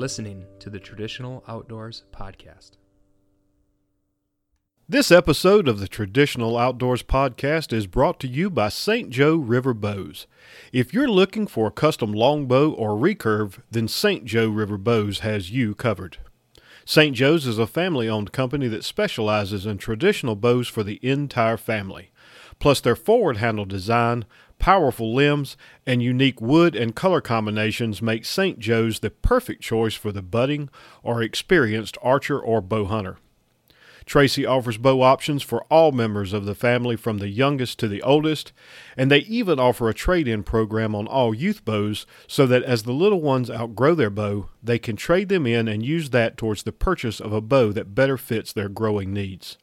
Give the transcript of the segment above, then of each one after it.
listening to the Traditional Outdoors Podcast. This episode of the Traditional Outdoors Podcast is brought to you by St. Joe River Bows. If you're looking for a custom longbow or recurve, then St. Joe River Bows has you covered. St. Joe's is a family owned company that specializes in traditional bows for the entire family. Plus, their forward handle design, powerful limbs, and unique wood and color combinations make St. Joe's the perfect choice for the budding or experienced archer or bow hunter. Tracy offers bow options for all members of the family from the youngest to the oldest, and they even offer a trade in program on all youth bows so that as the little ones outgrow their bow, they can trade them in and use that towards the purchase of a bow that better fits their growing needs.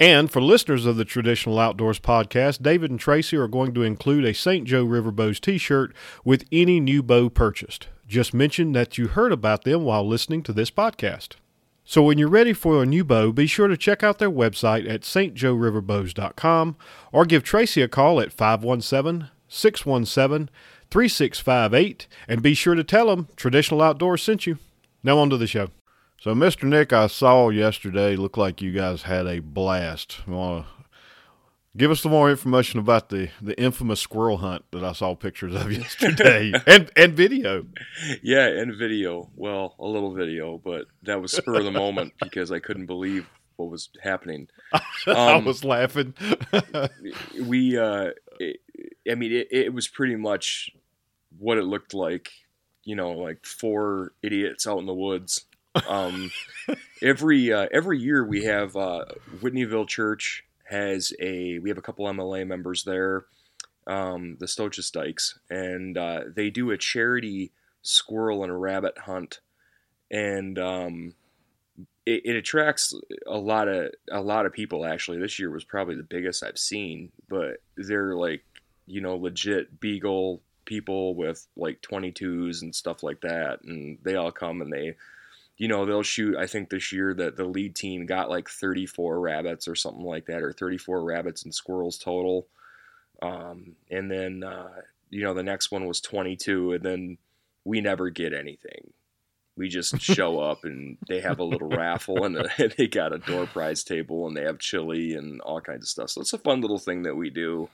And for listeners of the Traditional Outdoors podcast, David and Tracy are going to include a St. Joe River Bows t shirt with any new bow purchased. Just mention that you heard about them while listening to this podcast. So when you're ready for a new bow, be sure to check out their website at stjoeriverbows.com or give Tracy a call at 517-617-3658 and be sure to tell them Traditional Outdoors sent you. Now on to the show. So Mr. Nick, I saw yesterday, looked like you guys had a blast. Want to Give us some more information about the, the infamous squirrel hunt that I saw pictures of yesterday and, and video. Yeah, and video. Well, a little video, but that was spur of the moment because I couldn't believe what was happening. Um, I was laughing. we, uh, it, I mean, it, it was pretty much what it looked like. You know, like four idiots out in the woods. Um, every uh, every year we have uh, Whitneyville Church has a we have a couple MLA members there, um, the Stoches Dykes, and uh, they do a charity squirrel and rabbit hunt, and um, it, it, attracts a lot of a lot of people. Actually, this year was probably the biggest I've seen, but they're like you know legit beagle people with like 22s and stuff like that, and they all come and they you know, they'll shoot. I think this year that the lead team got like 34 rabbits or something like that, or 34 rabbits and squirrels total. Um, and then, uh, you know, the next one was 22, and then we never get anything. We just show up and they have a little raffle and, a, and they got a door prize table and they have chili and all kinds of stuff. So it's a fun little thing that we do.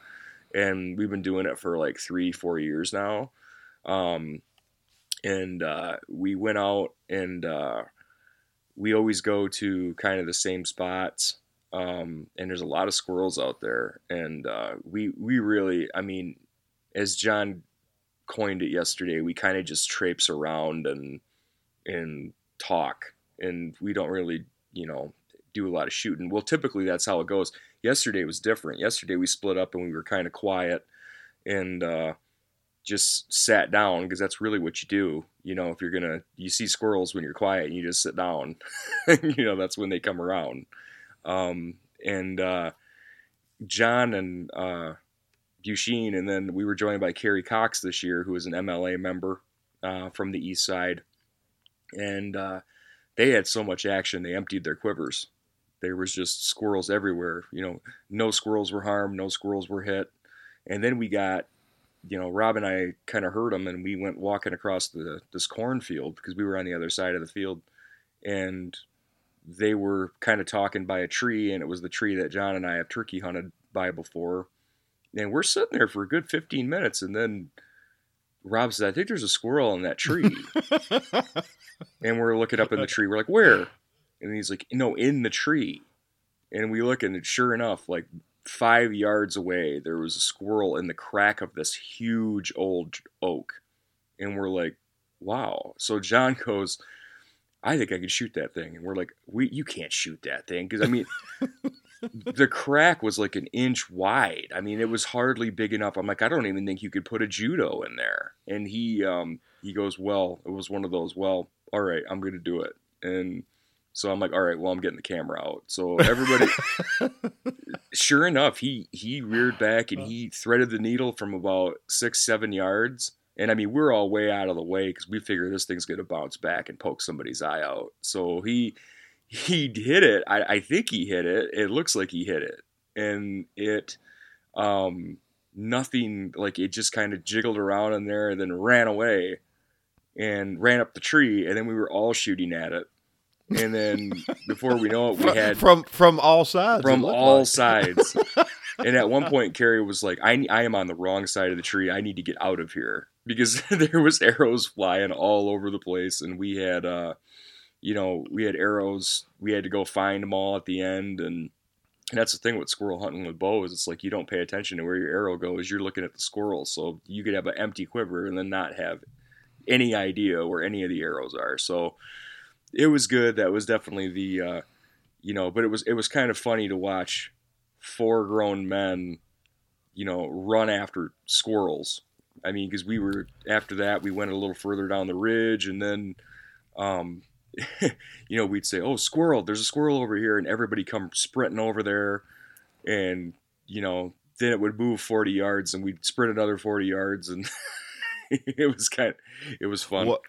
And we've been doing it for like three, four years now. Um, and uh, we went out and uh, we always go to kind of the same spots. Um, and there's a lot of squirrels out there, and uh, we we really, I mean, as John coined it yesterday, we kind of just traipse around and and talk, and we don't really, you know, do a lot of shooting. Well, typically that's how it goes. Yesterday was different. Yesterday we split up and we were kind of quiet, and uh, just sat down because that's really what you do. You know, if you're gonna, you see squirrels when you're quiet, and you just sit down. you know, that's when they come around. Um, and uh, John and uh, Busheen, and then we were joined by Carrie Cox this year, who is an MLA member uh, from the East Side, and uh, they had so much action they emptied their quivers. There was just squirrels everywhere. You know, no squirrels were harmed, no squirrels were hit, and then we got you know, Rob and I kind of heard them, and we went walking across the this cornfield because we were on the other side of the field, and they were kind of talking by a tree, and it was the tree that John and I have turkey hunted by before, and we're sitting there for a good fifteen minutes, and then Rob said, "I think there's a squirrel in that tree," and we're looking up in the tree. We're like, "Where?" And he's like, "No, in the tree." And we look, and sure enough, like five yards away, there was a squirrel in the crack of this huge old oak. And we're like, wow. So John goes, I think I could shoot that thing. And we're like, we, you can't shoot that thing. Because, I mean, the crack was like an inch wide. I mean, it was hardly big enough. I'm like, I don't even think you could put a judo in there. And he, um, he goes, well, it was one of those, well, all right, I'm going to do it. And so I'm like, all right, well, I'm getting the camera out. So everybody, sure enough, he he reared back and he threaded the needle from about six, seven yards. And I mean, we're all way out of the way because we figure this thing's gonna bounce back and poke somebody's eye out. So he he hit it. I, I think he hit it. It looks like he hit it, and it um nothing like it just kind of jiggled around in there and then ran away and ran up the tree, and then we were all shooting at it. And then before we know it, we had from from all sides. from all like. sides. and at one point, Carrie was like, I, I am on the wrong side of the tree. I need to get out of here because there was arrows flying all over the place. And we had, uh, you know, we had arrows. We had to go find them all at the end. And, and that's the thing with squirrel hunting with bow is it's like you don't pay attention to where your arrow goes. You're looking at the squirrel. So you could have an empty quiver and then not have any idea where any of the arrows are. So it was good. That was definitely the, uh, you know, but it was it was kind of funny to watch four grown men, you know, run after squirrels. I mean, because we were after that, we went a little further down the ridge, and then, um, you know, we'd say, "Oh, squirrel! There's a squirrel over here," and everybody come sprinting over there, and you know, then it would move 40 yards, and we'd sprint another 40 yards, and it was kind, of, it was fun. What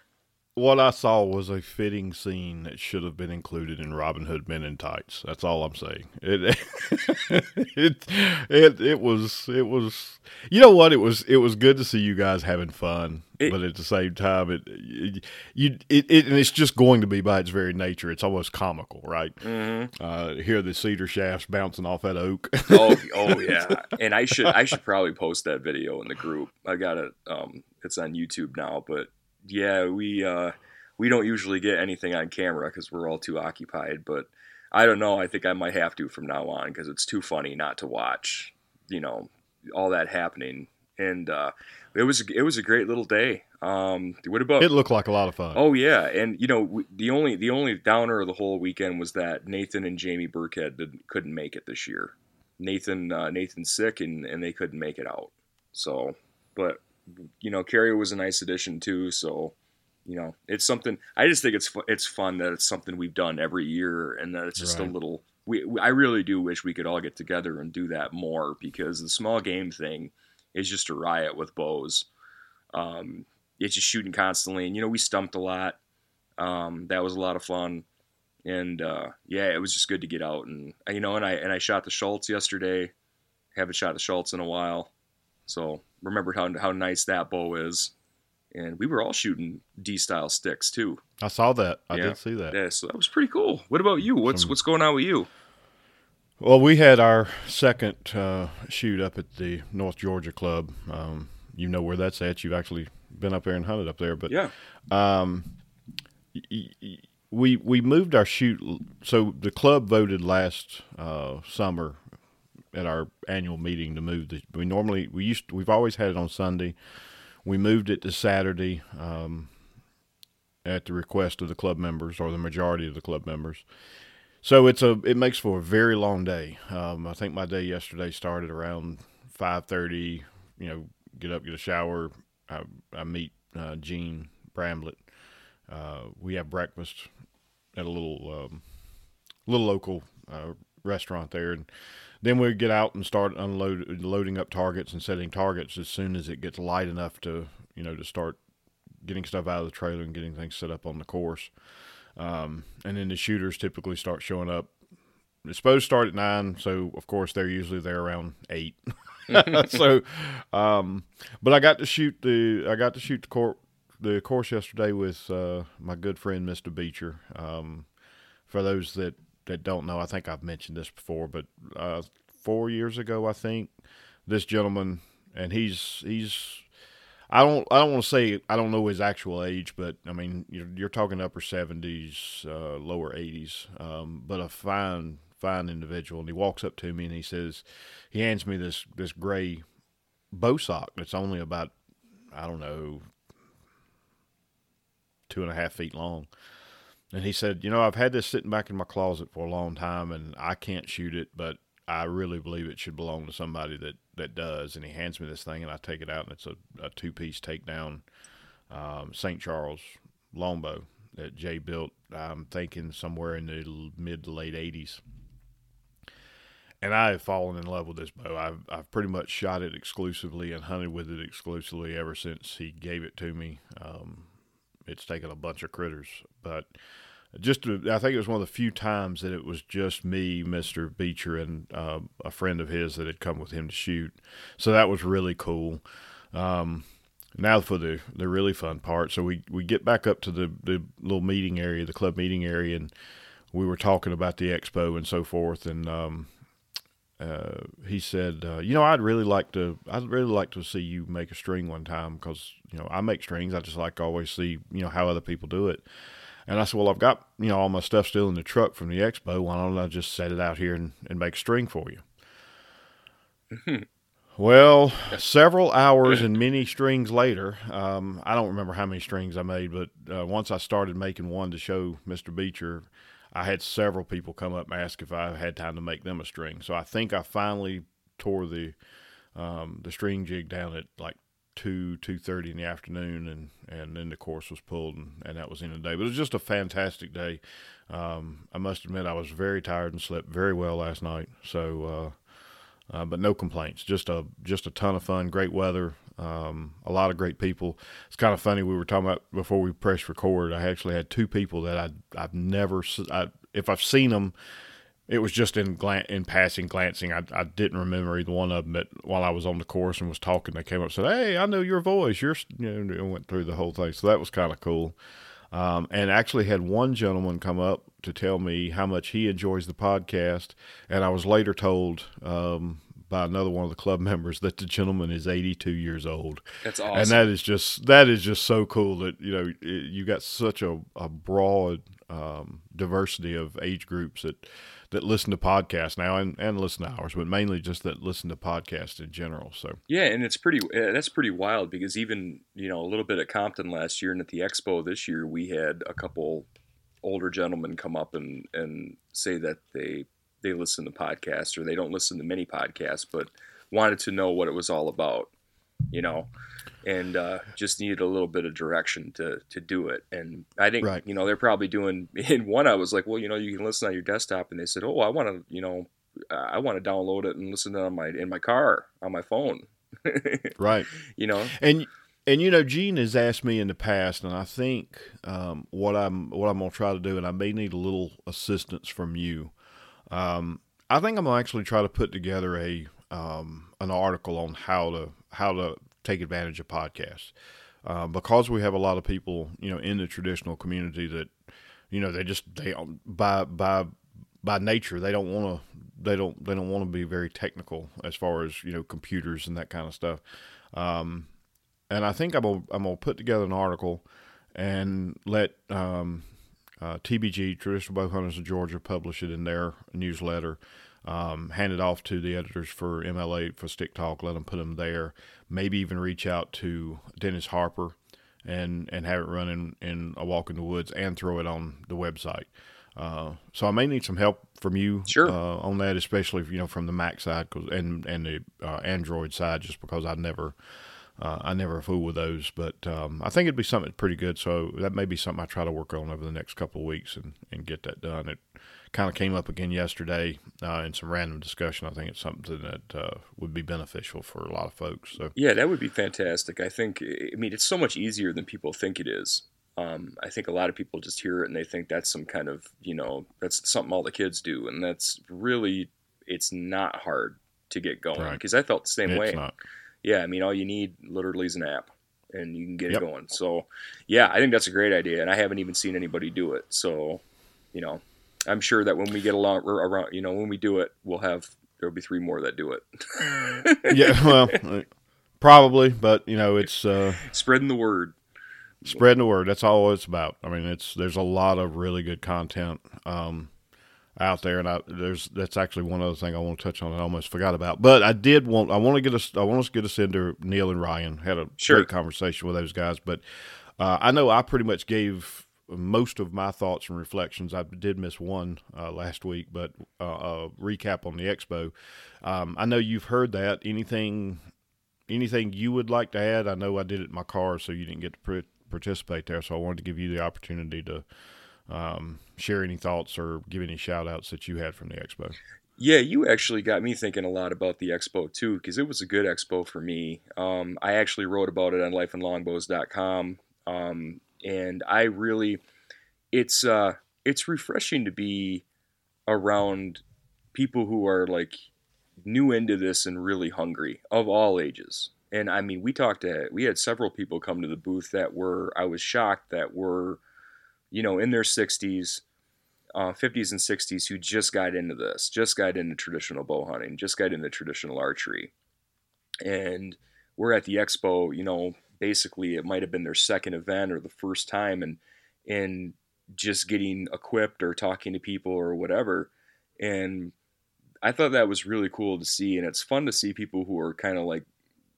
what I saw was a fitting scene that should have been included in Robin Hood Men in Tights. That's all I'm saying. It it it it was it was you know what it was it was good to see you guys having fun, It- but at the same time it you it, it and it's just going to be by its very nature. It's almost comical, right? hmm Uh, hear the cedar shafts bouncing off that oak. oh, oh yeah. And I should I should probably post that video in the group. I got it. Um, it's on YouTube now. But yeah, we uh, we don't usually get anything on camera because we're all too occupied. But I don't know. I think I might have to from now on because it's too funny not to watch. You know, all that happening. And uh, it was it was a great little day. Um, what about it looked like a lot of fun. Oh yeah, and you know the only the only downer of the whole weekend was that Nathan and Jamie Burkhead didn't, couldn't make it this year. Nathan uh, Nathan's sick and and they couldn't make it out. So, but you know Carrie was a nice addition too. So, you know it's something. I just think it's it's fun that it's something we've done every year and that it's just Right. a little. We, I really do wish we could all get together and do that more because the small game thing is just a riot with bows. Um, it's just shooting constantly, and you know we stumped a lot. Um, that was a lot of fun, and uh, yeah, it was just good to get out and you know, and I and I shot the Schultz yesterday. Haven't shot the Schultz in a while, so remembered how how nice that bow is. And we were all shooting D style sticks too. I saw that. I Yeah. did see that. Yeah, so that was pretty cool. What about you? What's Some- what's going on with you? Well, we had our second uh, shoot up at the North Georgia Club. Um, you know where that's at. You've actually been up there and hunted up there, but Yeah, um, y- y- we we moved our shoot. So the club voted last uh, summer at our annual meeting to move the. We normally we used we've always had it on Sunday. We moved it to Saturday um, at the request of the club members or the majority of the club members. So it's a it makes for a very long day. Um, I think my day yesterday started around five thirty. You know, get up, get a shower. I, I meet uh, Gene Bramlett. Uh, we have breakfast at a little um, little local uh, restaurant there, and then we get out and start unload loading up targets and setting targets as soon as it gets light enough to you know to start getting stuff out of the trailer and getting things set up on the course. Um, and then the shooters typically start showing up. It's supposed to start at nine, so of course they're usually there around eight. so, um, but I got to shoot the I got to shoot the court the course yesterday with uh, my good friend Mr. Beecher. Um, for those that that don't know, I think I've mentioned this before, but uh, four years ago, I think this gentleman, and he's he's I don't I don't want to say I don't know his actual age, but I mean you're, you're talking upper seventies, uh, lower eighties, um, but a fine fine individual. And he walks up to me and he says, he hands me this this gray bow sock that's only about I don't know two and a half feet long. And he said, you know, I've had this sitting back in my closet for a long time, and I can't shoot it, but I really believe it should belong to somebody that that does. And he hands me this thing, and I take it out, and it's a, a two piece takedown um, St. Charles longbow that Jay built. I'm thinking somewhere in the mid to late '80s. And I have fallen in love with this bow. I've I've pretty much shot it exclusively and hunted with it exclusively ever since he gave it to me. Um, it's taken a bunch of critters, but just to, I think it was one of the few times that it was just me, Mister Beecher, and uh, a friend of his that had come with him to shoot. So that was really cool. Um, now for the the really fun part. So we we get back up to the the little meeting area, the club meeting area, and we were talking about the expo and so forth. And um, uh, he said, uh, you know, I'd really like to, I'd really like to see you make a string one time because you know I make strings. I just like to always see you know how other people do it. And I said, well, I've got you know all my stuff still in the truck from the expo. Why don't I just set it out here and, and make a string for you? Well, several hours and many strings later, um, I don't remember how many strings I made, but uh, once I started making one to show Mr. Beecher, I had several people come up and ask if I had time to make them a string. So I think I finally tore the um, the string jig down at like two two thirty in the afternoon, and and then the course was pulled, and, and that was in the day. But it was just a fantastic day. Um, I must admit, I was very tired and slept very well last night. So. Uh, uh, but no complaints. Just a just a ton of fun, great weather, um, a lot of great people. It's kind of funny. We were talking about before we pressed record. I actually had two people that I I've never I, if I've seen them, it was just in glan- in passing, glancing. I, I didn't remember either one of them. But while I was on the course and was talking, they came up and said, "Hey, I know your voice. You're," you know, went through the whole thing. So that was kind of cool. Um, and actually had one gentleman come up to tell me how much he enjoys the podcast, and I was later told um, by another one of the club members that the gentleman is 82 years old. That's awesome. And that is just that is just so cool that you know you got such a, a broad um, diversity of age groups that that listen to podcasts now and, and listen to ours, but mainly just that listen to podcasts in general. So yeah, and it's pretty uh, that's pretty wild because even you know a little bit at Compton last year and at the Expo this year we had a couple older gentlemen come up and and say that they they listen to podcasts or they don't listen to many podcasts, but wanted to know what it was all about, you know, and uh, just needed a little bit of direction to to do it. And I think Right. you know they're probably doing. In one, I was like, well, you know, you can listen on your desktop, and they said, oh, I want to, you know, I want to download it and listen to it on my in my car on my phone. right. you know, And and you know, Gene has asked me in the past, and I think um, what I'm what I'm gonna try to do, and I may need a little assistance from you. Um, I think I'm gonna actually try to put together a um, an article on how to how to take advantage of podcasts uh, because we have a lot of people, you know, in the traditional community that you know they just they by by by nature they don't want to they don't they don't want to be very technical as far as you know computers and that kind of stuff. Um, and I think I'm gonna, I'm gonna put together an article and let um, uh, TBG Traditional Bow Hunters of Georgia publish it in their newsletter. Um, hand it off to the editors for MLA for Stick Talk. Let them put them there. Maybe even reach out to Dennis Harper and and have it run in, in a walk in the woods and throw it on the website. Uh, so I may need some help from you Sure. uh, on that, especially you know from the Mac side 'cause- and and the uh, Android side, just because I never uh, I never fool with those. But um, I think it'd be something pretty good. So that may be something I try to work on over the next couple of weeks and, and get that done. It kind of came up again yesterday uh, in some random discussion. I think it's something that uh, would be beneficial for a lot of folks. So Yeah, that would be fantastic. I think, I mean, it's so much easier than people think it is. Um, I think a lot of people just hear it and they think that's some kind of, you know, that's something all the kids do. And that's really, it's not hard to get going Right. because I felt the same it's way. not. Yeah, I mean, all you need literally is an app and you can get Yep. it going. So, yeah, I think that's a great idea. And I haven't even seen anybody do it. So, you know, I'm sure that when we get along, around, you know, when we do it, we'll have, there'll be three more that do it. yeah, well, probably, but you know, it's uh, Spreading the word. spreading the word. That's all it's about. I mean, it's there's a lot of really good content um, out there, and I, there's that's actually one other thing I want to touch on. I almost forgot about, but I did want I want to get us I want us to get us into Neil and Ryan. Had a Sure. great conversation with those guys, but uh, I know I pretty much gave most of my thoughts and reflections. I did miss one uh, last week, but uh, a recap on the expo. Um, I know you've heard that. Anything anything you would like to add? I know I did it in my car, so you didn't get to participate there. So I wanted to give you the opportunity to um, share any thoughts or give any shout outs that you had from the expo. Yeah, you actually got me thinking a lot about the expo too, because it was a good expo for me. Um, I actually wrote about it on lifeandlongbows.com, um, and I really, it's uh, it's refreshing to be around people who are like new into this and really hungry of all ages. and I mean, we talked to we had several people come to the booth that were I was shocked that were, you know, in their 60s, uh, 50s and 60s who just got into this, just got into traditional bow hunting, just got into traditional archery, and we're at the expo. You know, basically it might have been their second event or the first time, and and just getting equipped or talking to people or whatever, and I thought that was really cool to see, and it's fun to see people who are kind of like,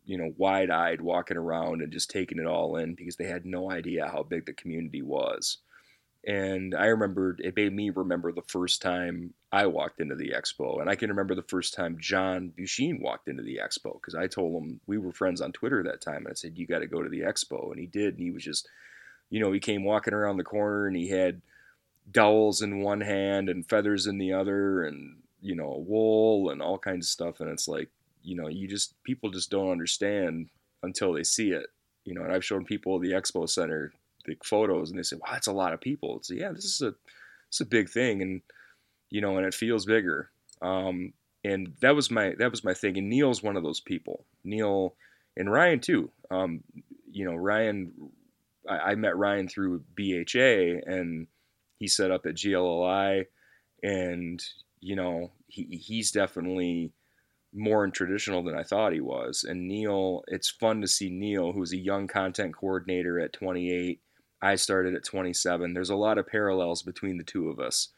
you know, wide eyed walking around and just taking it all in because they had no idea how big the community was. And I remember it made me remember the first time I walked into the expo, and I can remember the first time John Bushine walked into the expo because I told him we were friends on Twitter that time, and I said you got to go to the expo, and he did, and he was just, you know, he came walking around the corner and he had dowels in one hand and feathers in the other, and you know, wool and all kinds of stuff. And it's like, you know, you just, people just don't understand until they see it, you know, and I've shown people the expo center, the photos and they say, wow, that's a lot of people. It's yeah, this is a, it's a big thing. And, you know, and it feels bigger. Um, and that was my, that was my thing. And Neil's one of those people, Neil and Ryan too. Um, you know, Ryan, I, I met Ryan through BHA and he set up at GLLI and you know, he he's definitely more in traditional than I thought he was. And Neil, it's fun to see Neil, who's a young content coordinator at 28. I started at 27. There's a lot of parallels between the two of us.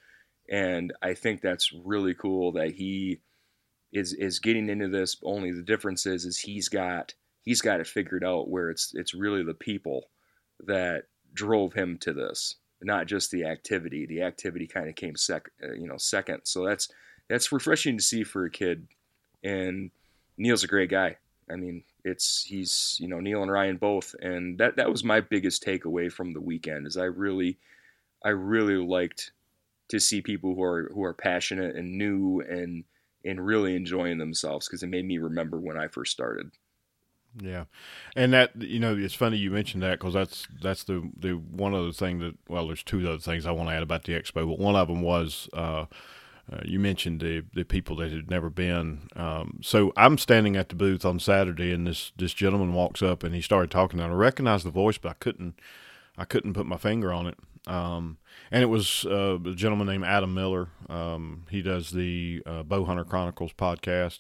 And I think that's really cool that he is is getting into this. Only the difference is is he's got he's got it figured out where it's it's really the people that drove him to this not just the activity. The activity kind of came sec, uh, you know, second. So that's that's refreshing to see for a kid. And Neil's a great guy. I mean, it's he's you know Neil and Ryan both, and that that was my biggest takeaway from the weekend. Is I really, I really liked to see people who are who are passionate and new and and really enjoying themselves because it made me remember when I first started. Yeah, and that you know it's funny you mentioned that because that's that's the the one other thing that well there's two other things I want to add about the expo, but one of them was uh, uh, you mentioned the the people that had never been. Um, so I'm standing at the booth on Saturday, and this this gentleman walks up and he started talking, and I recognized the voice, but I couldn't I couldn't put my finger on it. Um, and it was uh, a gentleman named Adam Miller. Um, he does the uh, Bowhunter Chronicles podcast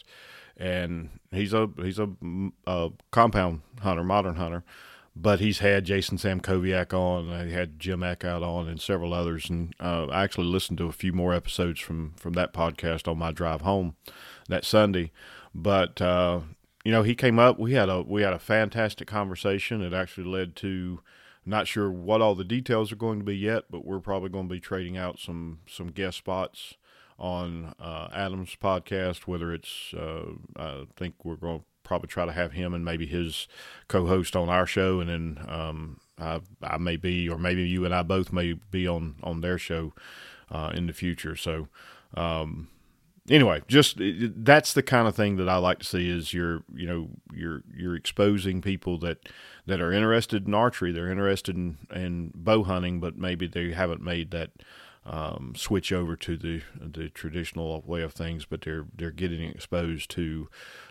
and he's a he's a, a, compound hunter, modern hunter. But he's had Jason Samkoviak on, he had Jim Eckhout on, and several others. And uh, I actually listened to a few more episodes from from that podcast on my drive home that Sunday. But uh, you know, he came up. We had a we had a fantastic conversation. It actually led to not sure what all the details are going to be yet, but we're probably going to be trading out some some guest spots on uh, Adam's podcast, whether it's, uh, I think we're going to probably try to have him and maybe his co host on our show. And then um, I, I may be, or maybe you and I both may be on, on their show uh, in the future. So, um, anyway, just that's the kind of thing that I like to see is you're you know you're you're exposing people that that are interested in archery, they're interested in, in bow hunting, but maybe they haven't made that um, switch over to the the traditional way of things, but they're they're getting exposed to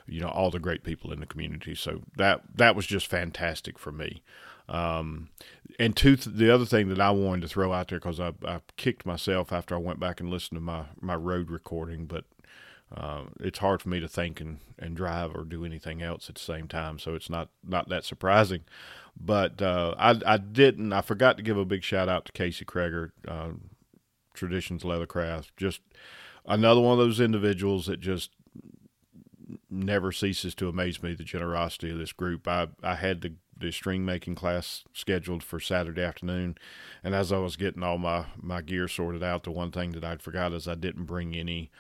you know all the great people in the community. So that that was just fantastic for me. Um, and two, th- the other thing that I wanted to throw out there because I, I kicked myself after I went back and listened to my my road recording, but uh, it's hard for me to think and, and drive or do anything else at the same time, so it's not not that surprising. But uh, I I didn't I forgot to give a big shout out to Casey Kreger. Uh, Traditions Leathercraft. Just another one of those individuals that just never ceases to amaze me the generosity of this group. I, I had the, the string making class scheduled for Saturday afternoon, and as I was getting all my, my gear sorted out, the one thing that I'd forgot is I didn't bring any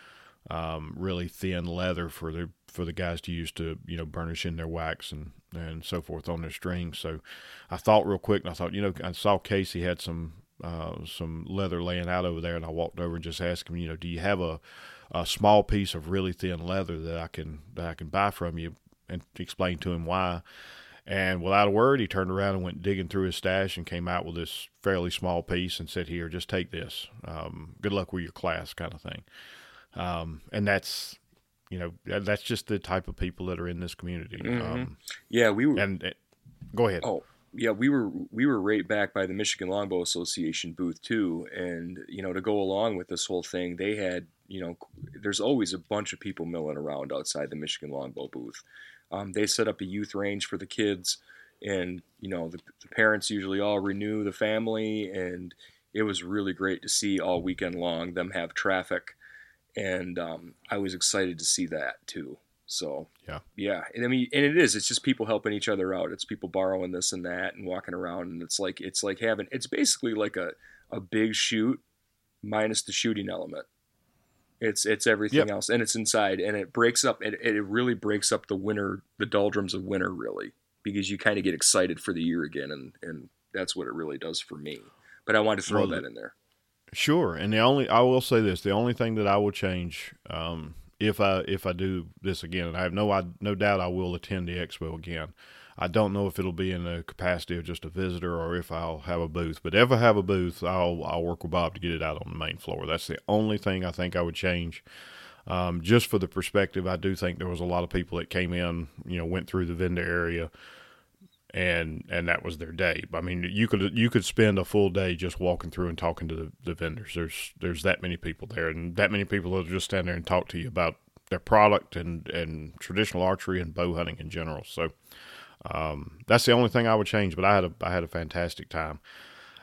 um, really thin leather for the for the guys to use to you know burnish in their wax and and so forth on their strings. So I thought real quick, and I thought you know I saw Casey had some uh, some leather laying out over there, and I walked over and just asked him, you know, do you have a, a small piece of really thin leather that I can that I can buy from you, and explain to him why. And without a word, he turned around and went digging through his stash and came out with this fairly small piece and said, "Here, just take this. Um, good luck with your class," kind of thing. Um, and that's you know that's just the type of people that are in this community. Mhm. Um, Yeah, we were. and uh, go ahead. Oh, yeah, we were we were right back by the Michigan Longbow Association booth too, and you know to go along with this whole thing, they had you know there's always a bunch of people milling around outside the Michigan Longbow booth. Um, they set up a youth range for the kids, and you know the, the parents usually all renew the family, and it was really great to see all weekend long them have traffic, and um, I was excited to see that too. So Yeah. yeah, and I mean, and it is. It's just people helping each other out. It's people borrowing this and that and walking around, and it's like it's like having. It's basically like a a big shoot minus the shooting element. It's it's everything Yep. else, and it's inside, and it breaks up. It it really breaks up the winter, the doldrums of winter, really, because you kind of get excited for the year again, and and that's what it really does for me. But I wanted to throw Well, that in there. Sure, and the only I will say this: the only thing that I will change, um, if I if I do this again, and I have no I, no doubt I will attend the expo again. I don't know if it'll be in the capacity of just a visitor or if I'll have a booth. But if I have a booth, I'll I'll work with Bob to get it out on the main floor. That's the only thing I think I would change. Um, just for the perspective, I do think there was a lot of people that came in, you know, went through the vendor area, and and that was their day. I mean, you could you could spend a full day just walking through and talking to the, the vendors. There's there's that many people there, and that many people will just stand there and talk to you about their product and and traditional archery and bow hunting in general. So um, that's the only thing I would change. But I had a I had a fantastic time.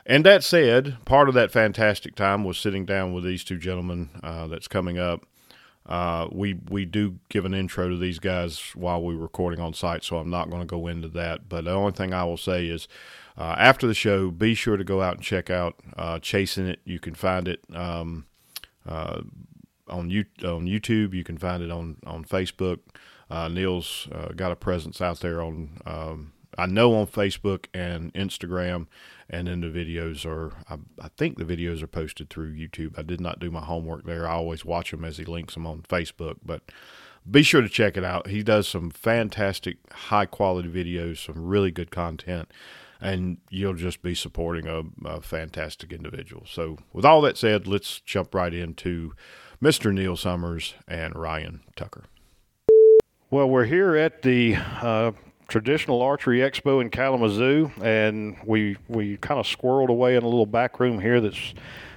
And that said, part of that fantastic time was sitting down with these two gentlemen uh, that's coming up. Uh, we we do give an intro to these guys while we're recording on site, so I'm not going to go into that. But the only thing I will say is, uh, after the show, be sure to go out and check out uh, Chasing It. You can find it um, uh, on you on YouTube. You can find it on on Facebook. Uh, Neil's uh, got a presence out there on um, I know on Facebook and Instagram, and then the videos are I, I think the videos are posted through YouTube. I did not do my homework there. I always watch them as he links them on Facebook, but be sure to check it out. He does some fantastic, high quality videos, some really good content, and you'll just be supporting a, a fantastic individual. So, with all that said, let's jump right into Mr. Neil Summers and Ryan Tucker. Well, we're here at the uh, traditional archery expo in Kalamazoo, and we we kind of squirreled away in a little back room here that's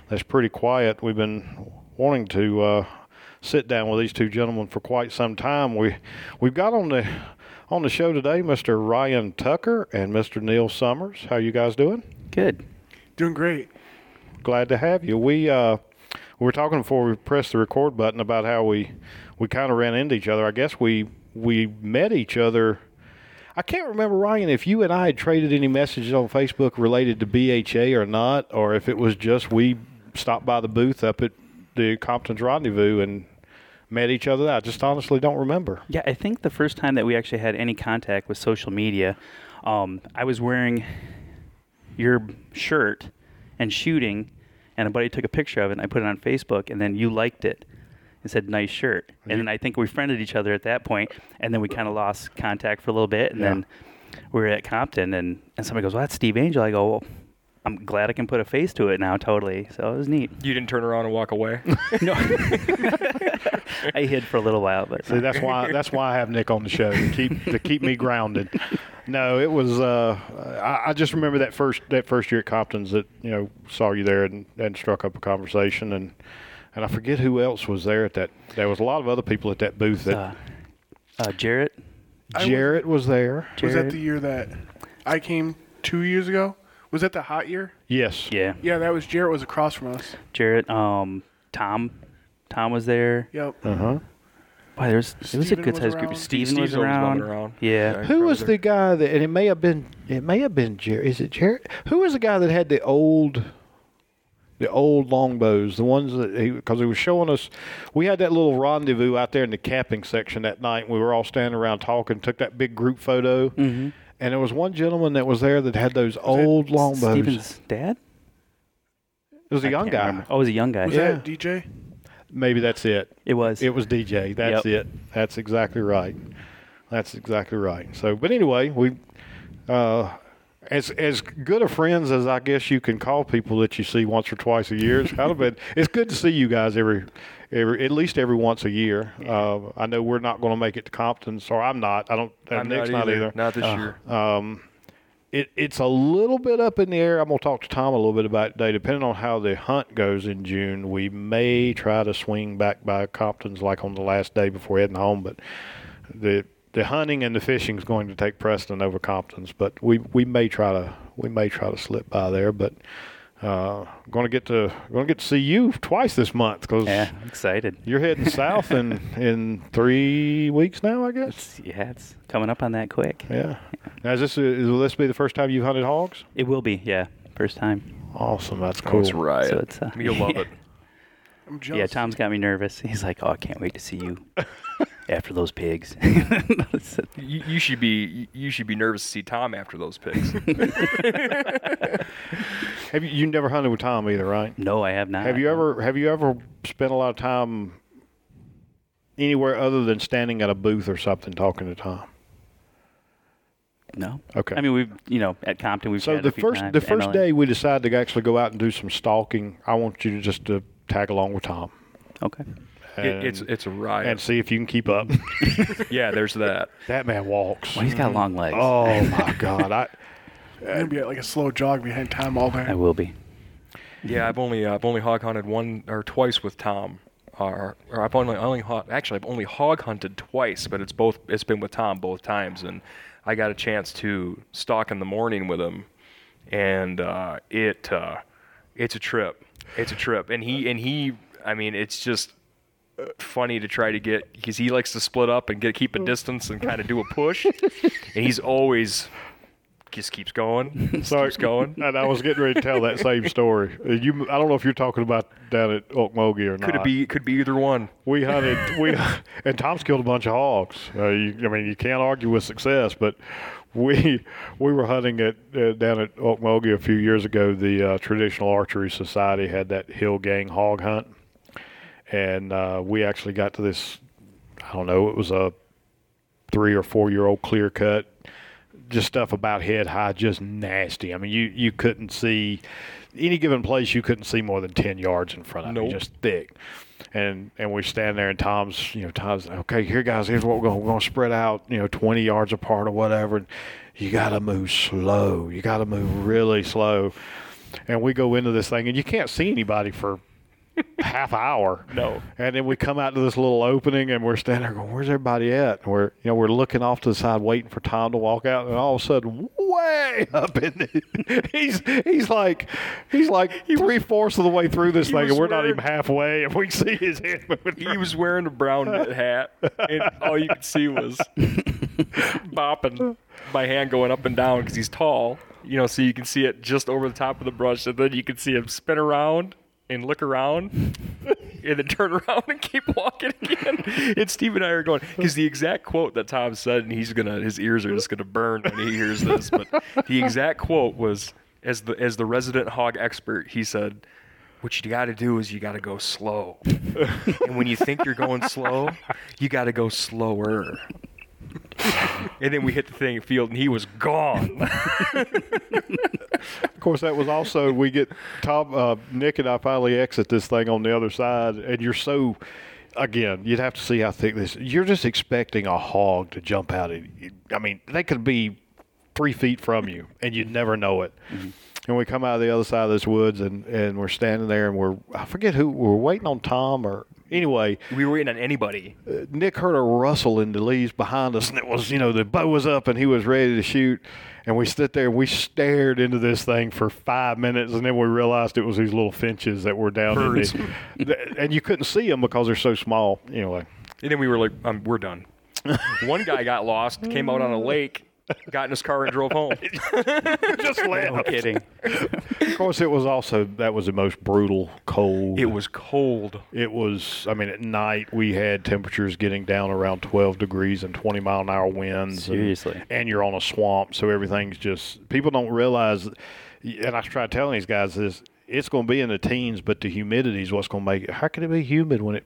that's pretty quiet. We've been wanting to uh, sit down with these two gentlemen for quite some time. We we've got on the on the show today, Mr. Ryan Tucker and Mr. Neil Summers. How you guys doing? Good. Doing great. Glad to have you. We uh, we were talking before we pressed the record button about how we we kind of ran into each other. I guess we we met each other. I can't remember Ryan if you and I had traded any messages on Facebook related to BHA or not, or if it was just we stopped by the booth up at the Compton's Rendezvous and met each other. I just honestly don't remember. Yeah, I think the first time that we actually had any contact with social media, um, I was wearing your shirt and shooting, and a buddy took a picture of it, and I put it on Facebook, and then you liked it and said nice shirt. And then I think we friended each other at that point, and then we kind of lost contact for a little bit, and Yeah. then we were at Compton, and, and somebody goes, well, that's Steve Angel. I go, well, I'm glad I can put a face to it now, totally. So it was neat. You didn't turn around and walk away. No, I hid for a little while, but See, that's why that's why I have Nick on the show to keep to keep me grounded. No, it was. Uh, I, I just remember that first that first year at Compton's that you know saw you there and, and struck up a conversation and and I forget who else was there at that. There was a lot of other people at that booth. That uh, uh, Jarrett. I was- Jarrett was there. Was that the year that I came two years ago? Was that the hot year? Yes. Yeah, Yeah, that was Jarrett was across from us. Jarrett. Um, Tom. Tom was there. Yep. Uh huh. Boy, there's it was a good sized group. around. Steven Steve's was always around. bumming around. Yeah. Who was the guy that? And it may have been. It may have been Jarrett. Is it Jarrett? Who was the guy that had the old? The old longbows, the ones that he, because he was showing us, we had that little rendezvous out there in the camping section that night. We were all standing around talking, took that big group photo, Mm-hmm. and there was one gentleman that was there that had those old longbows. Steven's dad. it was a I young guy. remember. Oh, it was a young guy. Was Yeah. that DJ? Maybe that's it. It was. It was DJ. That's Yep. it. That's exactly right. That's exactly right. So, but anyway, we, uh, As as good of friends as I guess you can call people that you see once or twice a year. It's, kind of been, it's good to see you guys every every at least every once a year. Uh, I know we're not going to make it to Compton, so I'm not. I don't. I'm Nick's not either. Not this Uh, year. it, it's a little bit up in the air. I'm going to talk to Tom a little bit about it today. Depending on how the hunt goes in June, we may try to swing back by Compton's like on the last day before heading home. But the the hunting and the fishing is going to take precedent over Compton's. But we, we may try to we may try to slip by there. But uh, going to get to going to get to see you twice this month because Yeah, I'm excited. you're heading south in in three weeks now, I guess. It's, yeah, it's coming up on that quick. Yeah. Now, is this is, will this be the first time you've hunted hogs? It will be, yeah, first time. Awesome. That's cool. it's a riot. So it's, uh, You'll love it. I'm jealous. Yeah, Tom's got me nervous. He's like, "Oh, I can't wait to see you after those pigs." You, you should be you should be nervous to see Tom after those pigs. Have you, you never hunted with Tom either, right? no, I have not. Have you ever have you ever spent a lot of time anywhere other than standing at a booth or something talking to Tom? No. Okay. I mean, we've you know at Compton we've. So chatted the a few first times, the first MLA. day we decided to actually go out and do some stalking. I want you to just to tag along with Tom Okay. And, It, it's it's a riot. and see if you can keep up. yeah, there's that. that man walks. Well, he's got long legs. Oh my God! I I'm gonna be like a slow jog behind Tom all day. I will be. Yeah, I've only uh, I've only hog hunted one or twice with Tom. Or, or I've only only hog, actually I've only hog hunted twice, but it's both it's been with Tom both times, and I got a chance to stalk in the morning with him, and uh, it uh, it's a trip. It's a trip, and he and he I mean it's just funny to try to get because he likes to split up and get keep a distance and kind of do a push, and he's always just keeps going, just Sorry. keeps going. and I was getting ready to tell that same story. You, I don't know if you're talking about down at Ocmulgee or not. Could it be? Could be either one. We hunted. We and Tom's killed a bunch of hogs. Uh, you, I mean, you can't argue with success, but we we were hunting at uh, down at Ocmulgee a few years ago. The uh, Traditional Archery Society had that Hill Gang hog hunt, and uh, we actually got to this. I don't know. It was a three or four year old clear cut. Just stuff about head high, just nasty. I mean, you you couldn't see any given place. You couldn't see more than ten yards in front of you, Nope. just thick. And and we stand there, and Tom's, you know, Tom's okay. Here, guys, here's what we're going. We're going to spread out, you know, twenty yards apart or whatever. And you got to move slow. You got to move really slow. And we go into this thing, and you can't see anybody for half hour. No. And then we come out to this little opening, and we're standing there going, "Where's everybody at?" And we're, you know, we're looking off to the side, waiting for Tom to walk out, and all of a sudden, way up in the, he's he's like he's like three fourths of the way through this thing, and we're not even halfway, and we see his head moving. He was wearing a brown knit hat, and all you could see was bopping my hand going up and down because he's tall. You know, so you can see it just over the top of the brush, and then you can see him spin around and look around, and then turn around and keep walking again. And Steve and I are going because the exact quote that Tom said, and he's gonna his ears are just gonna burn when he hears this. But the exact quote was, as the as the resident hog expert, he said. What you got to do is you got to go slow. and when you think you're going slow, you got to go slower. And then we hit the thing field, and he was gone. Of course, that was also we get Tom, uh, Nick, and I finally exit this thing on the other side, and you're so. Again, you'd have to see how thick this. You're just expecting a hog to jump out. You. I mean, they could be three feet from you, and you'd never know it. And we come out of the other side of this woods, and, and we're standing there, and we're I forget who we're waiting on Tom or anyway. we were waiting on anybody. Nick heard a rustle in the leaves behind us, and it was, you know, the bow was up and he was ready to shoot. And we stood there and we stared into this thing for five minutes, and then we realized it was these little finches that were down in the, and you couldn't see them because they're so small. Anyway, And then we were like, um, we're done. One guy got lost, came out on a lake, got in his car, and drove home. just No kidding. Of course, it was also that was the most brutal cold. It was cold. It was. I mean, at night we had temperatures getting down around 12 degrees and 20 mile an hour winds. and- Seriously. and you're on a swamp, so everything's just. People don't realize, and I try telling these guys this: it's going to be in the teens, but the humidity is what's going to make it. How can it be humid when it?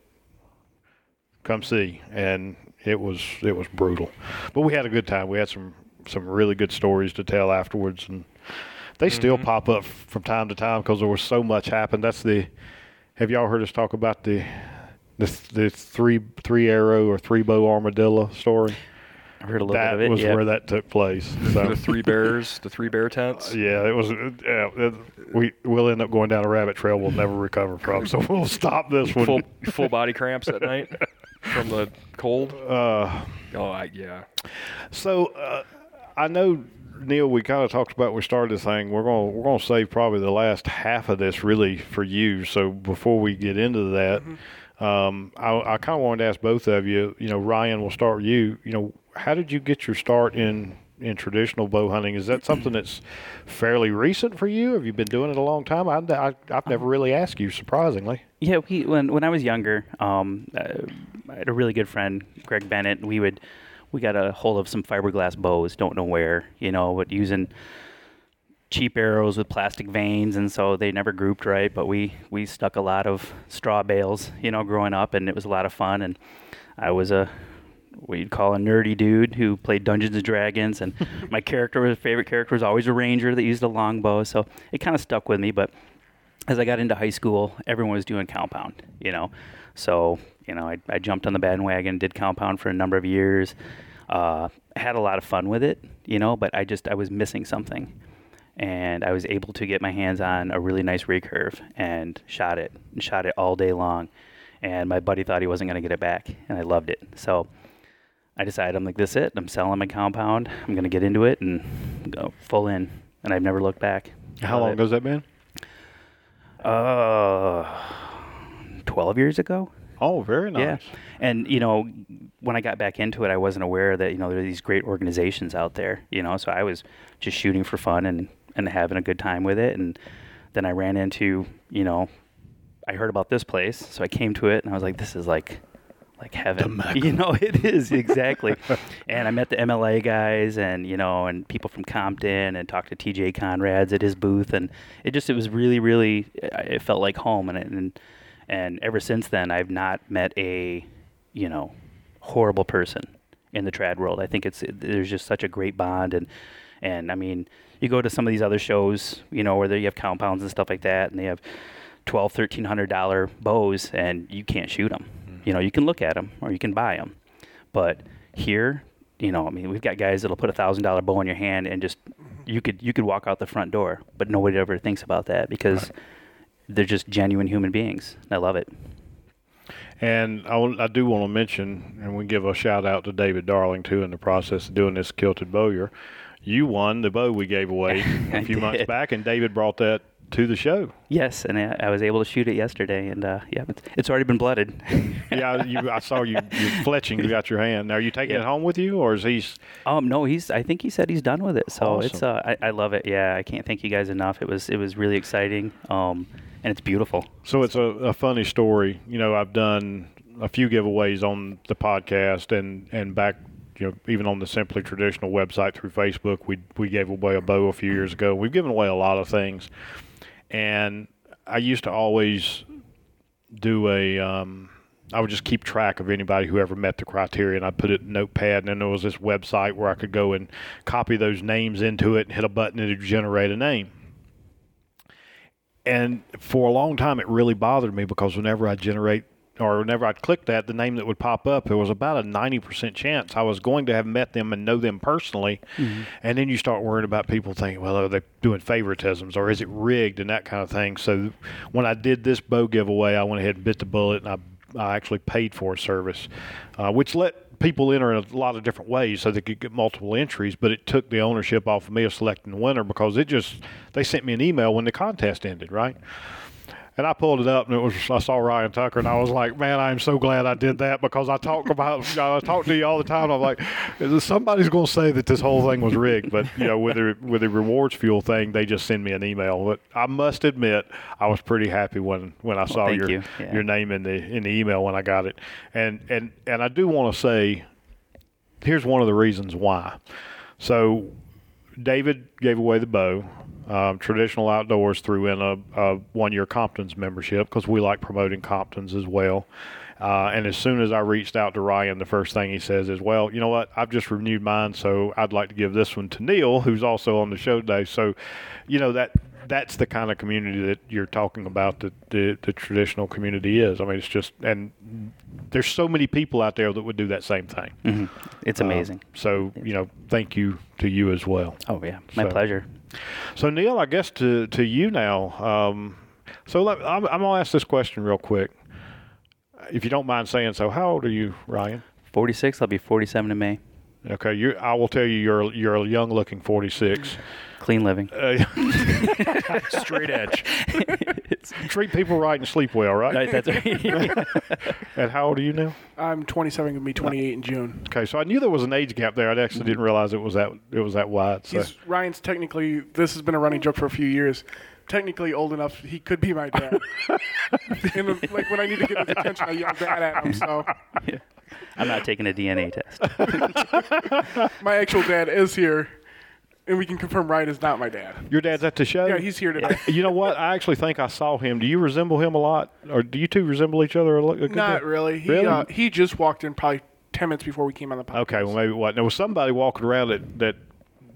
Come see, and it was it was brutal, but we had a good time. We had some some really good stories to tell afterwards, and they still pop up from time to time because there was so much happened. That's the. Have y'all heard us talk about the the the three three arrow or three bow armadillo story? I've heard a little That bit of it. was yeah. where that took place. So the three bears, the three bear tents. yeah, it was. Yeah, it, we we'll end up going down a rabbit trail we'll never recover from. So we'll stop this one. Full full body cramps at night from the cold. Uh, Oh, I, yeah. so uh, I know Neil. We kind of talked about we started this thing. We're gonna we're gonna save probably the last half of this really for you. So before we get into that, um, I, I kind of wanted to ask both of you. You know, Ryan, we'll start with you. You know, how did you get your start in in traditional bow hunting? Is that something that's fairly recent for you? Have you been doing it a long time? I, I, I've never really asked you, surprisingly. Yeah, we when when I was younger, um, uh, I had a really good friend, Greg Bennett. and We would we got a hold of some fiberglass bows. Don't know where, you know, but using cheap arrows with plastic vanes and so they never grouped right. But we we stuck a lot of straw bales, you know, growing up, and it was a lot of fun. And I was a what you'd call a nerdy dude who played Dungeons and Dragons, and my character, was favorite character, was always a ranger that used a longbow. So it kind of stuck with me, but as I got into high school, everyone was doing compound, you know. So, you know, I, I jumped on the bandwagon, did compound for a number of years, uh, had a lot of fun with it, you know, but I just, I was missing something. And I was able to get my hands on a really nice recurve and shot it, and shot it all day long. And my buddy thought he wasn't going to get it back, and I loved it. So I decided, I'm like, this is it. I'm selling my compound. I'm going to get into it and go full in. And I've never looked back. How long it. has that been? Uh, 12 years ago. Oh, very nice. Yeah. And, you know, when I got back into it, I wasn't aware that, you know, there are these great organizations out there, you know, so I was just shooting for fun and, and having a good time with it. And then I ran into, you know, I heard about this place. So I came to it and I was like, this is like, like heaven. You know, it is exactly. and I met the MLA guys and, you know, and people from Compton and talked to TJ Conrads at his booth. And it just, it was really, really, it felt like home. And, and, and ever since then, I've not met a, you know, horrible person in the trad world. I think it's, there's just such a great bond. And, and I mean, you go to some of these other shows, you know, where they, you have compounds and stuff like that, and they have twelve, thirteen hundred dollar bows, and you can't shoot them. Mm-hmm. You know, you can look at them or you can buy them, but here, you know, I mean, we've got guys that'll put a thousand dollar bow in your hand and just mm-hmm. you could you could walk out the front door, but nobody ever thinks about that because they're just genuine human beings. I love it. And I, will- I do want to mention, and we give a shout out to David Darling too in the process of doing this kilted bowyer. You won the bow we gave away a few months back, and David brought that to the show. Yes, and I, I was able to shoot it yesterday, and uh, yeah, it's, it's already been blooded. Yeah, you, I saw you, you fletching. You got your hand. Now, are you taking Yeah. it home with you, or is he? Um, no, he's. I think he said he's done with it. So it's. Uh, I, I love it. Yeah, I can't thank you guys enough. It was. It was really exciting. Um, and it's beautiful. So it's a, a funny story. You know, I've done a few giveaways on the podcast and, and back, you know, even on the Simply Traditional website through Facebook, we we gave away a bow a few years ago. We've given away a lot of things, and I used to always do a. Um, I would just keep track of anybody who ever met the criteria, and I'd put it in Notepad. And then there was this website where I could go and copy those names into it and hit a button would generate a name and for a long time it really bothered me because whenever I generate or whenever I'd click that, the name that would pop up, there was about a 90% chance I was going to have met them and know them personally. And then you start worrying about people thinking, well, are they doing favoritisms or is it rigged and that kind of thing. So when I did this bow giveaway, I went ahead and bit the bullet and I, I actually paid for a service, uh, which let people enter in a lot of different ways so they could get multiple entries, but it took the ownership off of me of selecting the winner because it just, they sent me an email when the contest ended, right? And I pulled it up, and it was I saw Ryan Tucker, and I was like, "Man, I am so glad I did that because I talk about I talk to you all the time. I'm like, somebody's going to say that this whole thing was rigged, but you know, with the with the rewards fuel thing, they just send me an email. But I must admit, I was pretty happy when when I saw thank your you. Yeah. your name in the in the email when I got it, and and and I do want to say, here's one of the reasons why. So David gave away the bow. Um, traditional outdoors threw in a, a one year Compton's membership because we like promoting Compton's as well. Uh, and as soon as I reached out to Ryan, the first thing he says is, "Well, you know what? I've just renewed mine, so I'd like to give this one to Neil, who's also on the show today." So, you know that that's the kind of community that you're talking about that the, the traditional community is. I mean, it's just and there's so many people out there that would do that same thing. hmm It's amazing. So, you know, thank you to you as well. oh yeah, my so- pleasure. So Neil, I guess to to you now. Um, so let, I'm, I'm gonna ask this question real quick, if you don't mind saying so. How old are you, Ryan? 46. I'll be 47 in May. Okay, you. I will tell you, you're you're a young looking 46. Clean living. Uh, Straight edge. treat people right and sleep well, right? Right, that's right. And how old are you now? I'm 27, gonna be 28 in June. Okay, so I knew there was an age gap there. I actually didn't realize it was that it was that wide. So. He's Ryan's technically. This has been a running joke for a few years. Technically old enough, he could be my dad. and like when I need to get his attention, I yell dad at him. So I'm not taking a DNA test. my actual dad is here, and we can confirm Ryan is not my dad. Your dad's at the show. Yeah, he's here today. You know what? I actually think I saw him. Do you resemble him a lot, or do you two resemble each other a, lo- a good Not bit? really. He Really? Uh, he just walked in probably 10 minutes before we came on the podcast. Okay, well maybe what? There was somebody walking around that that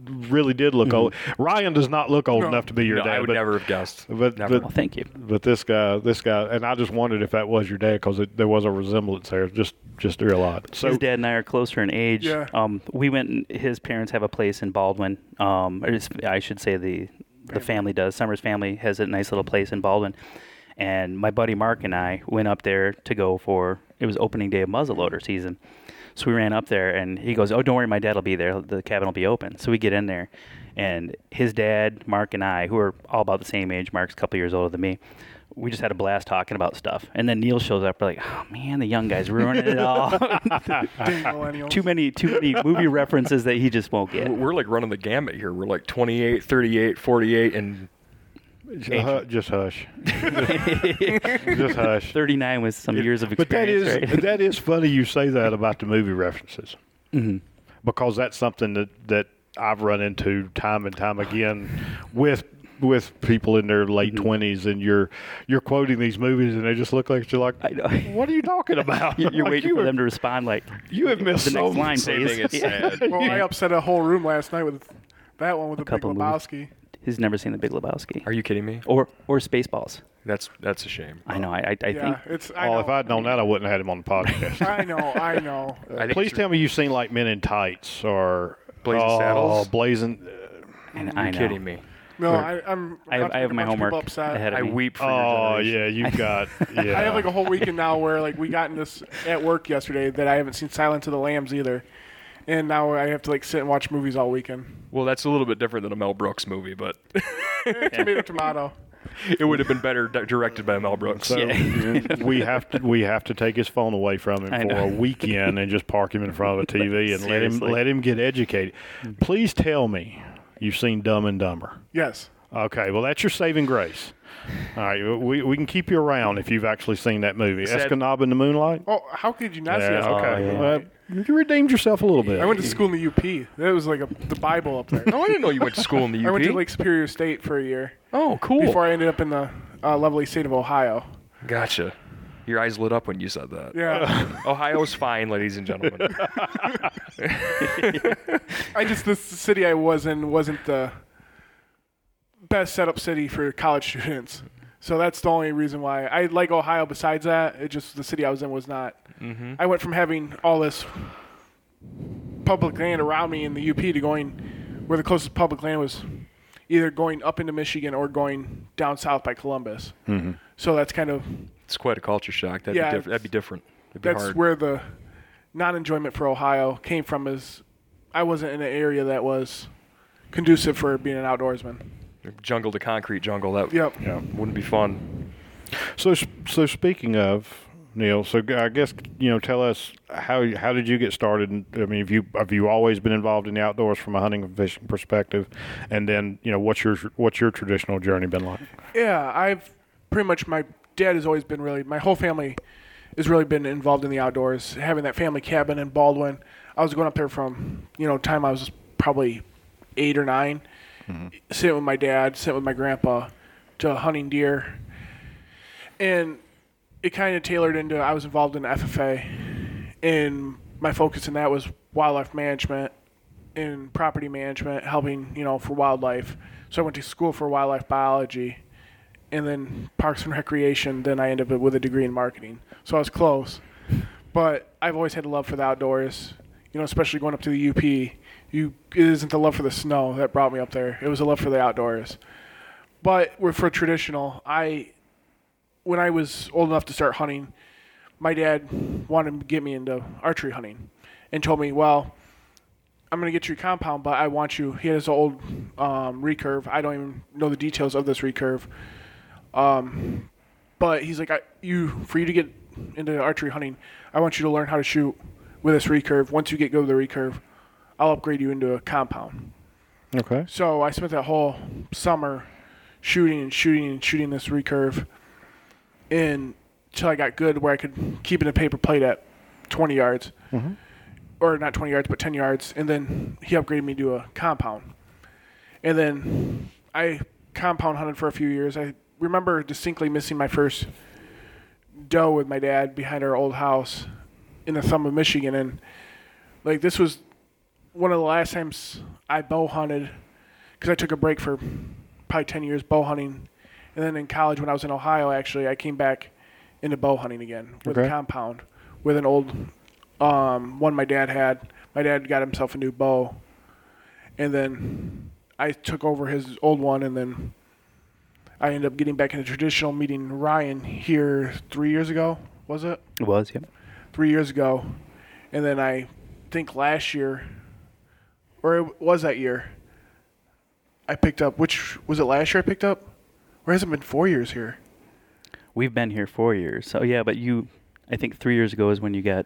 really did look old. Ryan does not look old No. enough to be your no, dad. I would but, never have guessed. But, Never. but Well, thank you. but this guy, this guy, and I just wondered if that was your dad because there was a resemblance there, just just a real odd. So his dad and I are closer in age. Yeah. Um, we went. And his parents have a place in Baldwin. Um, or his, I should say the the family does. Summers family has a nice little place in Baldwin, and my buddy Mark and I went up there to go for it was opening day of muzzleloader season. So we ran up there, and he goes, "Oh, don't worry, my dad will be there. The cabin will be open." So we get in there, and his dad, Mark, and I, who are all about the same age, Mark's a couple years older than me, we just had a blast talking about stuff. And then Neil shows up. We're like, "Oh man, the young guy's ruining it all." Too many too many movie references that he just won't get. We're- We're like running the gamut here. We're like 28, 38, 48, and Ju- hu- just hush, just hush. 39 with some years of But that experience, is right? that is funny you say that about the movie references, Mhm. because that's something that that I've run into time and time again with with people in their late Mm-hmm. 20s and you're you're quoting these movies and they just look like you're like I know. what are you talking about You're, you're Like, waiting you for have- them to respond like you have missed the so next line, same please. thing. It's Yeah. sad. Well, I upset a whole room last night with that one with the Big couple movies. Lebowski. He's never seen The Big Lebowski Are you kidding me? or or Spaceballs. That's that's a shame. I know. I I, I yeah, think it's. I Oh, know. if I'd known that, I wouldn't have had him on the podcast. I know. I know. I Please it's- tell me you've seen like Men in Tights or Blazing oh, Saddles? Blazing. Uh, and You're I know. kidding me. No, I, I'm. I have, I have my bunch of people homework upset. ahead of I me. weep for Oh your yeah, you've got yeah. I have like a whole weekend now where like we got in this at work yesterday that I haven't seen Silence of the Lambs either, and now I have to like sit and watch movies all weekend. Well, that's a little bit different than a Mel Brooks movie, but Tomato, tomato. it would have been better di- directed by Mel Brooks. So we have to we have to take his phone away from him I for know. a weekend and just park him in front of a TV and let him Seriously. let him get educated. Please tell me you've seen Dumb and Dumber. Yes. Okay, well that's your saving grace. All right, we, we can keep you around if you've actually seen that movie, Sad- Escanaba in the Moonlight. Oh, how could you not see that? okay. yeah. Well, you redeemed yourself a little bit. I went to school in the UP. That was like a, the Bible up there. oh, I didn't know you went to school in the UP. I went to Lake Superior State for a year oh, cool. before I ended up in the uh, lovely state of Ohio. Gotcha. Your eyes lit up when you said that. Yeah. Ohio's fine, ladies and gentlemen. I just this city I was in wasn't the best setup city for college students. So that's the only reason why I like Ohio. Besides that, it just the city I was in was not. Mm-hmm. I went from having all this public land around me in the UP to going where the closest public land was either going up into Michigan or going down south by Columbus. Mm-hmm. So that's kind of It's quite a culture shock. That'd, Yeah, be, diff- that'd be different. It'd be that's hard. where the non-enjoyment for Ohio came from. Is I wasn't in an area that was conducive for being an outdoorsman. Jungle to concrete jungle. That Yep. Yeah. wouldn't be fun. So, so speaking of Neil, so I guess you know, tell us how how did you get started? I mean, have you have you always been involved in the outdoors from a hunting and fishing perspective? And then you know, what's your what's your traditional journey been like? Yeah, I've pretty much my dad has always been really my whole family has really been involved in the outdoors. Having that family cabin in Baldwin, I was going up there from you know time I was probably eight or Mm-hmm. 9 sitting with my dad, sitting with my grandpa, to hunting deer, and it kind of tailored into I was involved in FFA, and my focus in that was wildlife management and property management, helping you know for wildlife. So I went to school for wildlife biology, and then parks and recreation. Then I ended up with a degree in marketing. So I was close, but I've always had a love for the outdoors. You know, especially going up to the UP. You it isn't the love for the snow that brought me up there. It was a love for the outdoors. But for traditional. I when I was old enough to start hunting, my dad wanted to get me into archery hunting and told me, well, I'm going to get you a compound, but I want you. He had his old um, recurve. I don't even know the details of this recurve. Um, but he's like, you for you to get into archery hunting, I want you to learn how to shoot with this recurve. Once you get go to the recurve, I'll upgrade you into a compound. Okay. So I spent that whole summer shooting and shooting and shooting this recurve in until I got good where I could keep it in a paper plate at 20 yards. Mm-hmm. Or not 20 yards, but 10 yards. And then he upgraded me to a compound. And then I compound hunted for a few years. I remember distinctly missing my first doe with my dad behind our old house in the thumb of Michigan. And like this was one of the last times I bow hunted because I took a break for probably 10 years bow hunting. And then in college, when I was in Ohio, actually, I came back into bow hunting again with Okay. a compound with an old um, one my dad had. My dad got himself a new bow. And then I took over his old one, and then I ended up getting back into traditional, meeting Ryan here three years ago, was it? It was, yep. three years ago, and then I think last year, or it was that year, I picked up. Which was it last year? I picked up, or has it been four years here? We've been here four years. So yeah, but you, I think three years ago is when you got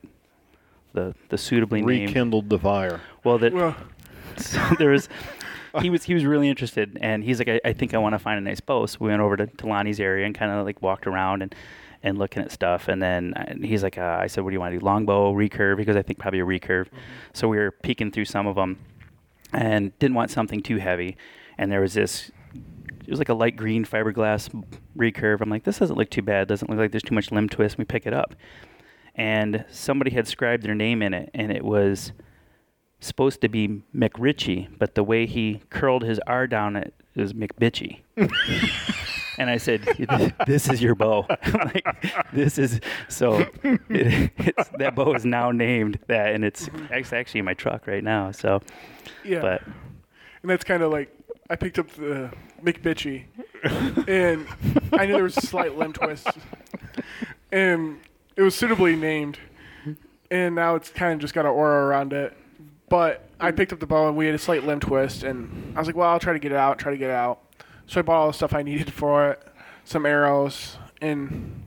the the suitably named. Rekindled the fire. Well, that Well, so there was he was he was really interested and he's like I, I think I want to find a nice bow so we went over to, to Lonnie's area and kind of like walked around and and looking at stuff and then he's like uh, I said what do you want to do longbow recurve because I think probably a recurve so we were peeking through some of them and didn't want something too heavy. And there was this it was like a light green fiberglass recurve. I'm like this doesn't look too bad. Doesn't look like there's too much limb twist. We pick it up. And somebody had scribed their name in it and it was supposed to be McRitchie, but the way he curled his R down it is McBitchy. and I said, "This is your bow. like, this is so. It, it's, that bow is now named that, and it's, mm-hmm. it's actually in my truck right now. So, yeah, but and that's kind of like I picked up the McBitchy, and I knew there was a slight limb twist, and it was suitably named, and now it's kind of just got an aura around it. But I picked up the bow and we had a slight limb twist, and I was like, well, I'll try to get it out, try to get it out. So I bought all the stuff I needed for it, some arrows and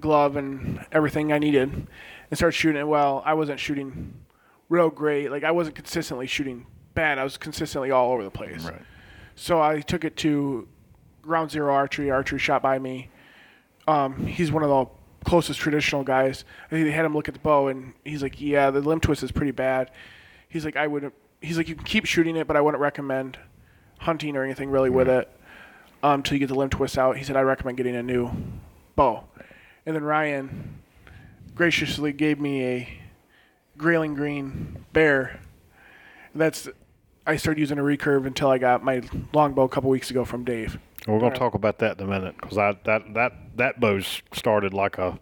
glove and everything I needed, and started shooting it. Well, I wasn't shooting real great. Like I wasn't consistently shooting bad. I was consistently all over the place. Right. So I took it to Ground Zero Archery. Archery shot by me. Um, he's one of the closest traditional guys. They had him look at the bow, and he's like, "Yeah, the limb twist is pretty bad." He's like, "I would." He's like, "You can keep shooting it, but I wouldn't recommend hunting or anything really with it um, until you get the limb twist out." He said, "I recommend getting a new bow." And then Ryan graciously gave me a grayling green bear. That's I started using a recurve until I got my longbow a couple weeks ago from Dave. We're going to talk about that in a minute because I that that that bow's started like a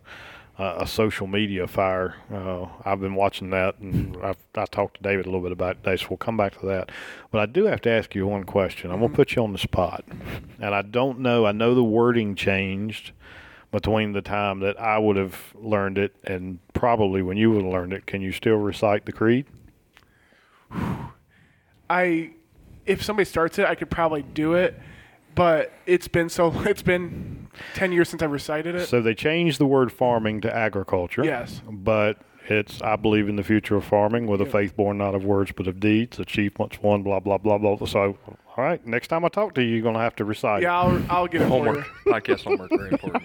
a a social media fire. Uh, I've been watching that, and I've, I talked to David a little bit about it today, so we'll come back to that. But I do have to ask you one question. I'm going to put you on the spot, and I don't know. I know the wording changed between the time that I would have learned it and probably when you would have learned it. Can you still recite the creed? I if somebody starts it, I could probably do it, but it's been so it's been 10 years since I recited it. So they changed the word farming to agriculture. Yes. But it's I believe in the future of farming with a faith born not of words but of deeds, achievements won, blah blah blah blah. So all right, next time I talk to you, you're gonna have to recite. yeah, I'll I'll get it Homework, you. podcast homework, very important.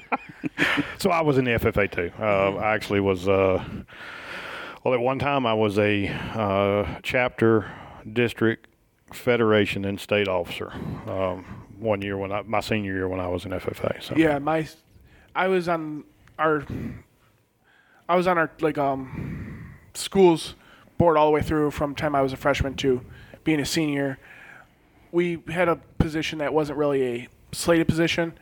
So I was in the FFA too. Uh, I actually was. Uh, well, at one time I was a uh, chapter, district, federation, and state officer. Um, one year when I my senior year when I was in FFA. So Yeah, my I was on our I was on our like um schools board all the way through from time I was a freshman to being a senior. We had a position that wasn't really a slated position,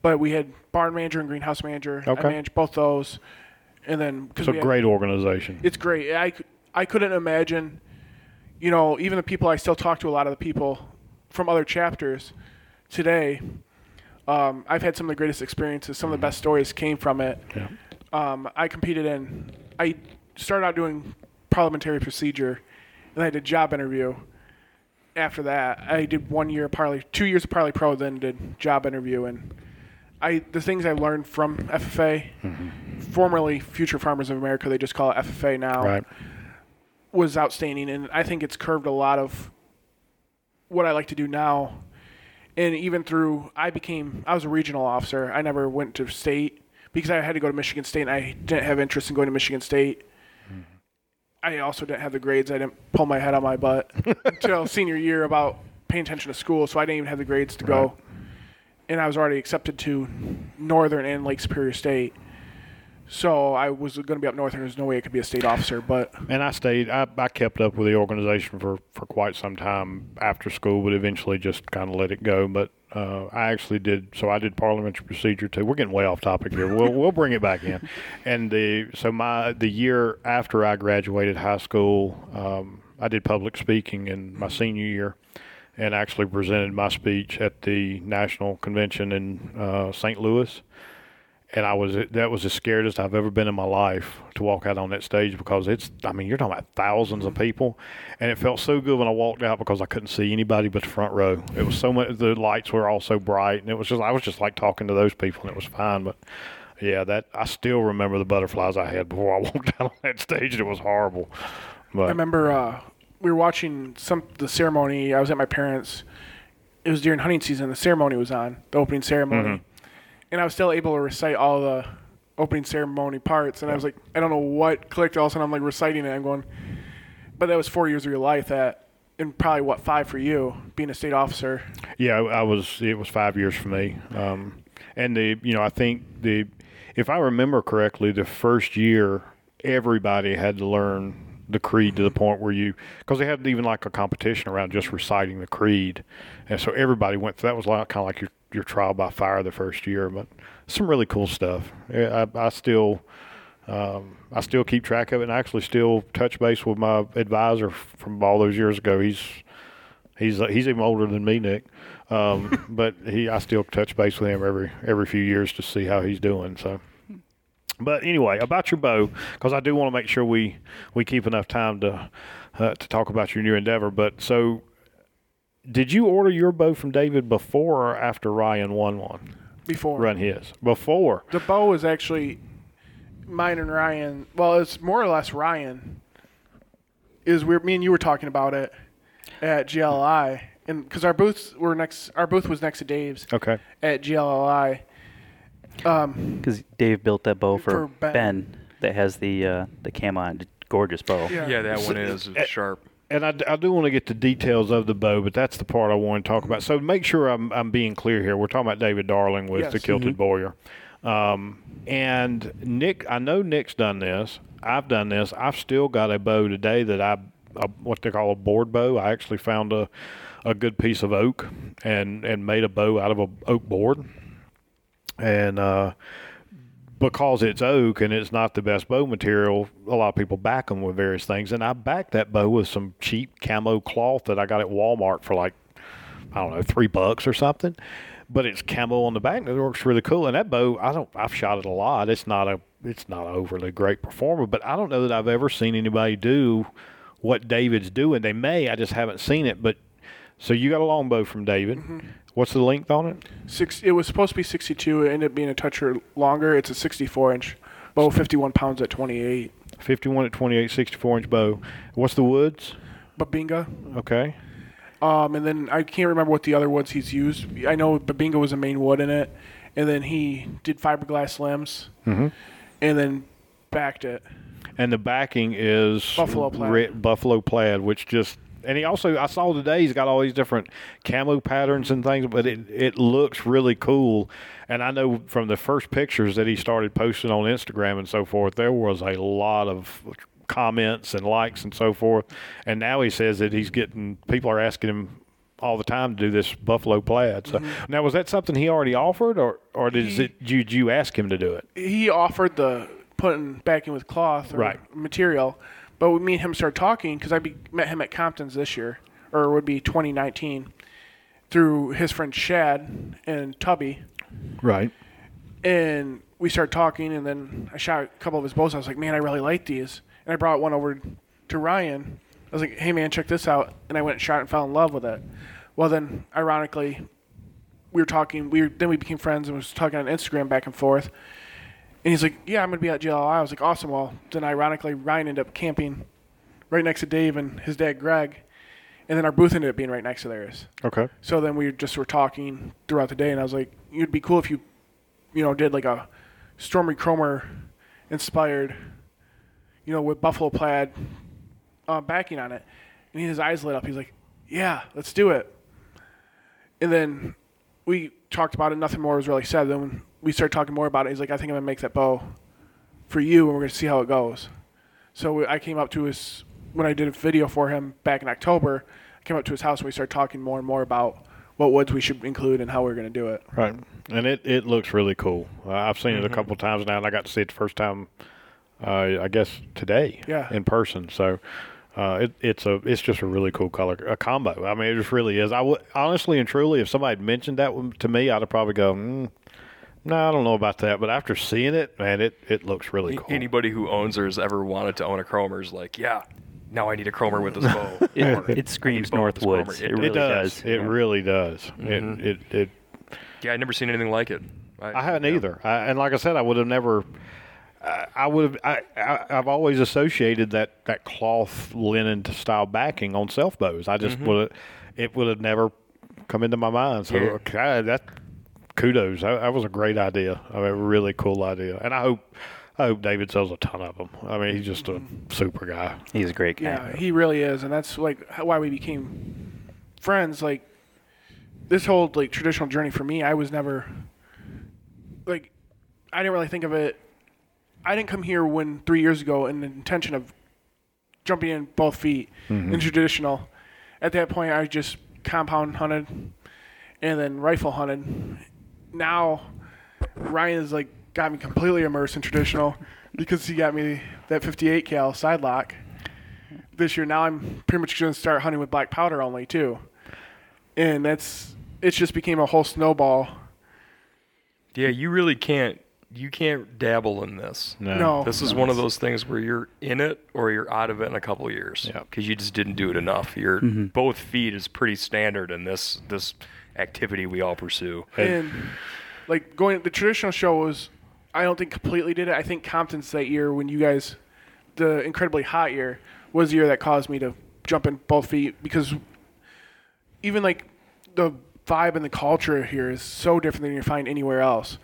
but we had barn manager and greenhouse manager. Okay. I managed both those, and then It's a great organization. it's great. I I couldn't imagine, you know, even the people I still talk to, a lot of the people from other chapters today. Um, I've had some of the greatest experiences. Some of the best stories came from it. Yeah. Um, I competed in. I started out doing parliamentary procedure, and I did job interview. After that, I did one year of parley, two years of parley pro, then did job interview, and I the things I learned from FFA, formerly Future Farmers of America, they just call it FFA now Right. Was outstanding, and I think it's curved a lot of what I like to do now. And even through, I became, I was a regional officer. I never went to state because I had to go to Michigan State, and I didn't have interest in going to Michigan State. I also didn't have the grades. I didn't pull my head on my butt until senior year about paying attention to school, so I didn't even have the grades to go. And I was already accepted to Northern and Lake Superior State. So I was going to be up north, and There's no way I could be a state officer, but And I stayed. I, I kept up with the organization for, for quite some time after school, but eventually just kind of let it go. But uh, I actually did. So I did parliamentary procedure too. We're getting way off topic here. We'll we'll bring it back in. And the so my the year after I graduated high school, um, I did public speaking in my senior year, and actually presented my speech at the national convention in uh, St. Louis and I was that was the scariest I've ever been in my life to walk out on that stage because it's I mean you're talking about thousands of people, and it felt so good when I walked out because I couldn't see anybody but the front row. It was so much the lights were all so bright, and it was just I was just like talking to those people, and it was fine. But yeah, that I still remember the butterflies I had before I walked out on that stage. and It was horrible. I remember uh, we were watching some the ceremony. I was at my parents. It was during hunting season. The ceremony was on the opening ceremony, and I was still able to recite all the opening ceremony parts. And I was like, I don't know what clicked. All of a sudden, I'm like reciting it. I'm going, but that was four years of your life. That and probably what five for you being a state officer. Yeah, I was. It was five years for me. Um, and the, you know, I think the, if I remember correctly, the first year everybody had to learn the creed to the point where you, because they had even like a competition around just reciting the creed, and so everybody went. That was like kind of like your your trial by fire the first year, but some really cool stuff. I, I still. Um, I still keep track of it, and I actually still touch base with my advisor from all those years ago. He's He's he's even older than me, Nick. Um, but he, I still touch base with him every every few years to see how he's doing. So, but anyway, about your bow, because I do want to make sure we we keep enough time to uh, to talk about your new endeavor. But so, did you order your bow from David before or after Ryan won one? Before Run his before. the bow was actually mine and Ryan. Well, it's more or less Ryan. Is we me and you were talking about it at GLI, and because our booths were next, our booth was next to Dave's Okay. at GLI. Um, Because Dave built that bow for, For Ben. ben. that has the uh, the cam on, gorgeous bow. yeah, Yeah, that one is eh, sharp. And I, I do want to get the details of the bow, but that's the part I want to talk about. So make sure I'm, I'm being clear here. We're talking about David Darling with Yes. the Kilted Bowyer. Um, and Nick, I know Nick's done this. I've done this. I've still got a bow today that I, a, what they call a board bow. I actually found a, a good piece of oak and, and made a bow out of a oak board. And, uh, because it's oak and it's not the best bow material, a lot of people back them with various things. And I backed that bow with some cheap camo cloth that I got at Walmart for like, I don't know, three bucks or something. But it's camo on the back and it works really cool. And that bow, I don't, I've shot it a lot. It's not a, it's not an overly great performer, but I don't know that I've ever seen anybody do what David's doing. They may, I just haven't seen it. But so you got a longbow from David. Mm-hmm. What's the length on it? six. It was supposed to be 62. It ended up being a toucher longer. It's a 64 inch bow, 51 pounds at 28. 51 at 28, 64 inch bow. What's the woods? Bubinga. Okay. Um, and then I can't remember what the other woods he's used. I know Bubinga was the main wood in it, and then he did fiberglass limbs, mm-hmm. and then backed it. and the backing is Buffalo plaid. buffalo plaid, which just and he also I saw today he's got all these different camo patterns and things, but it it looks really cool. And I know from the first pictures that he started posting on Instagram and so forth, there was a lot of comments and likes and so forth. And now he says that he's getting people are asking him all the time to do this buffalo plaid. So mm-hmm. now was that something he already offered, or or did He- it did you ask him to do it? he offered the putting back in with cloth or Right. material, but me and him started talking because I be, met him at Compton's this year, or it would be 2019, through his friend Shad and Tubby, Right. and we started talking, and then I shot a couple of his bows. I was like, man, I really like these, and I brought one over to Ryan. I was like, hey man, check this out, and I went and shot and fell in love with it. Well, then ironically, we were talking. We were, then we became friends and was talking on Instagram back and forth. And he's like, "Yeah, I'm gonna be at GLI." I was like, "Awesome." Well, then ironically, Ryan ended up camping right next to Dave and his dad Greg, and then our booth ended up being right next to theirs. Okay. So then we just were talking throughout the day, and I was like, "It'd be cool if you, you know, did like a Stormy Kromer inspired, you know, with buffalo plaid uh, backing on it." And his eyes lit up. He's like, "Yeah, let's do it." And then we talked about it. Nothing more was really said. Then we started talking more about it, he's like, "I think I'm gonna make that bow for you, and we're gonna see how it goes." So we, I came up to his when I did a video for him back in October. I came up to his house and we started talking more and more about what woods we should include and how we are going to do it. Right. And it, it looks really cool. Uh, I've seen it a couple times now, and I got to see it the first time, uh, I guess today, Yeah. in person. So. Uh, it, it's a it's just a really cool color a combo. I mean, it just really is. I would honestly and truly, if somebody had mentioned that one to me, I'd have probably go, mm, no, I don't know about that. But after seeing it, man, it, it looks really cool. Anybody who owns or has ever wanted to own a Kromer is like, yeah, now I need a Kromer with this bow. It, it screams I need a bow with this Northwoods. It, It- really it does. It Yeah. really does. Mhm. It, it it yeah, I've never seen anything like it. I haven't yeah. either. I, and like I said, I would have never. I I would have. I, I I've always associated that that cloth linen style backing on self bows. I just would. have It would have never come into my mind. So Yeah. okay, that kudos. That, that was a great idea. I mean, a really cool idea. And I hope. I hope David sells a ton of them. I mean, he's just a super guy. He's a great guy. Yeah, he really is, and that's like why we became friends. Like this whole like traditional journey for me, I was never like I didn't really think of it. I didn't come here when three years ago in the intention of jumping in both feet mm-hmm. in traditional. At that point, I just compound hunted and then rifle hunted. Now, Ryan has like got me completely immersed in traditional because he got me that 58 cal side lock this year. Now I'm pretty much going to start hunting with black powder only too, and that's it's just became a whole snowball. Yeah, you really can't. You can't dabble in this. No, no. This is one of those things where you're in it or you're out of it in a couple of years Yeah. because you just didn't do it enough. Your mm-hmm. both feet is pretty standard in this this activity we all pursue. and like going the traditional show was I don't think completely did it. I think Compton's that year when you guys the incredibly hot year was the year that caused me to jump in both feet because even like the vibe and the culture here is so different than you find anywhere else.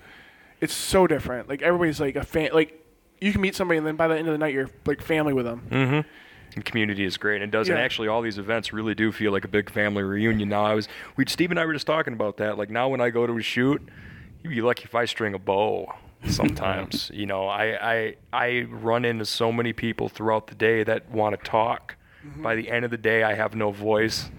It's so different. Like everybody's like a fan. Like you can meet somebody and then by the end of the night you're like family with them. Mm-hmm. And community is great and it does and Yeah. actually all these events really do feel like a big family reunion now. I was we steve and i were just talking about that like now when i go to a shoot you'd be lucky if i string a bow sometimes you know? I i i run into so many people throughout the day that want to talk mm-hmm. by the end of the day i have no voice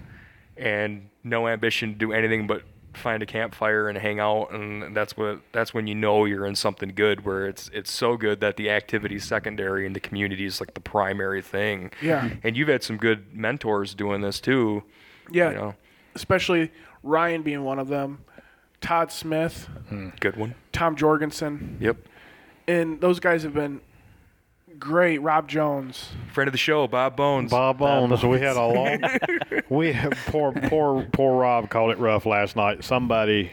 and no ambition to do anything but find a campfire and hang out and that's what that's when you know you're in something good where it's it's so good that the activity is secondary and the community is like the primary thing Yeah. and you've had some good mentors doing this too Yeah. you know Especially Ryan being one of them. Todd Smith, hmm. good one Tom Jorgensen, yep and those guys have been great. Rob Jones. friend of the show bob bones Bob Bones. We had a long. we poor poor poor Rob called it rough last night. Somebody,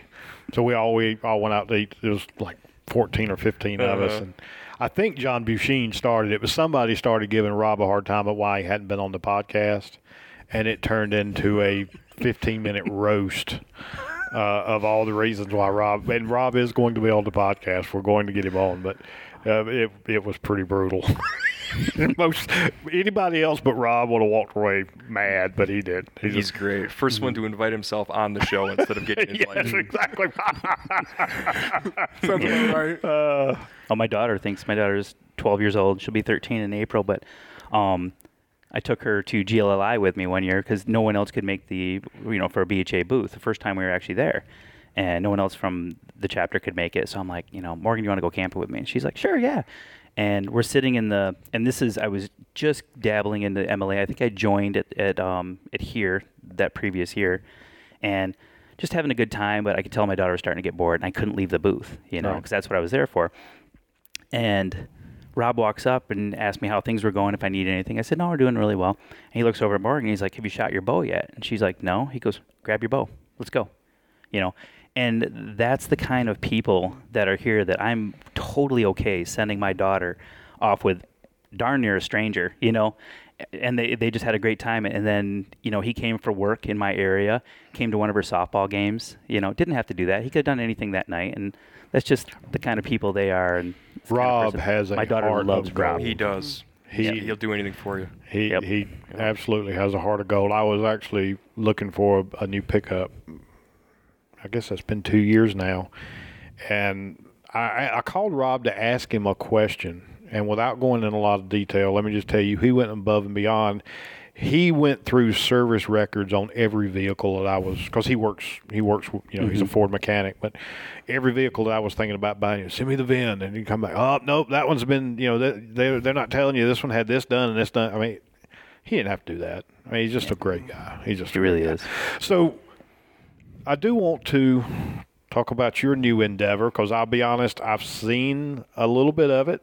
so we all we all went out to eat. It was like fourteen or 15 of us, Uh-huh. and I think John Busheen started it. But somebody started giving Rob a hard time about why he hadn't been on the podcast, and it turned into a fifteen minute roast. Uh, of all the reasons why Rob and Rob is going to be on the podcast, we're going to get him on, but uh, it it was pretty brutal. Most anybody else but Rob would have walked away mad, but he did. He He's just, great. First one to invite himself on the show instead of getting invited. yes, exactly. Sounds about right. uh, Oh, my daughter thinks my daughter's 12 years old. She'll be 13 in April, but um, I took her to GLLI with me one year because no one else could make the, you know, for a BHA booth. The first time we were actually there, and no one else from the chapter could make it. So I'm like, you know, Morgan, do you want to go camping with me? And she's like, sure, yeah. And we're sitting in the, and this is, I was just dabbling into MLA. I think I joined at at um at here that previous year, and just having a good time. But I could tell my daughter was starting to get bored, and I couldn't leave the booth, you know, Right. because that's what I was there for. And Rob walks up and asks me how things were going, if I need anything. I said, no, we're doing really well. And he looks over at Morgan and he's like, have you shot your bow yet? And she's like, no. He goes, grab your bow. Let's go. You know, and that's the kind of people that are here that I'm totally okay sending my daughter off with darn near a stranger, you know, and they, they just had a great time. And then, you know, he came for work in my area, came to one of her softball games, you know, didn't have to do that. He could have done anything that night. And that's just the kind of people they are. And it's the kind of Rob has a my daughter heart loves. Rob. He does. He- He, he'll do anything for you. He Yep. he absolutely has a heart of gold. I was actually looking for a, a new pickup. I guess that's been two years now, and I- I, called Rob to ask him a question. And without going in a lot of detail, let me just tell you, he went above and beyond. He went through service records on every vehicle that I was, because he works, he works, you know, he's a mm-hmm. Ford mechanic, but every vehicle that I was thinking about buying, send me the VIN, and he come back, oh nope, that one's been, you know, they they're, not telling you this one had this done and this done. I mean, he didn't have to do that. I mean, he's just a great guy. He's just He really guy. is. So, I do want to talk about your new endeavor because I'll be honest, I've seen a little bit of it.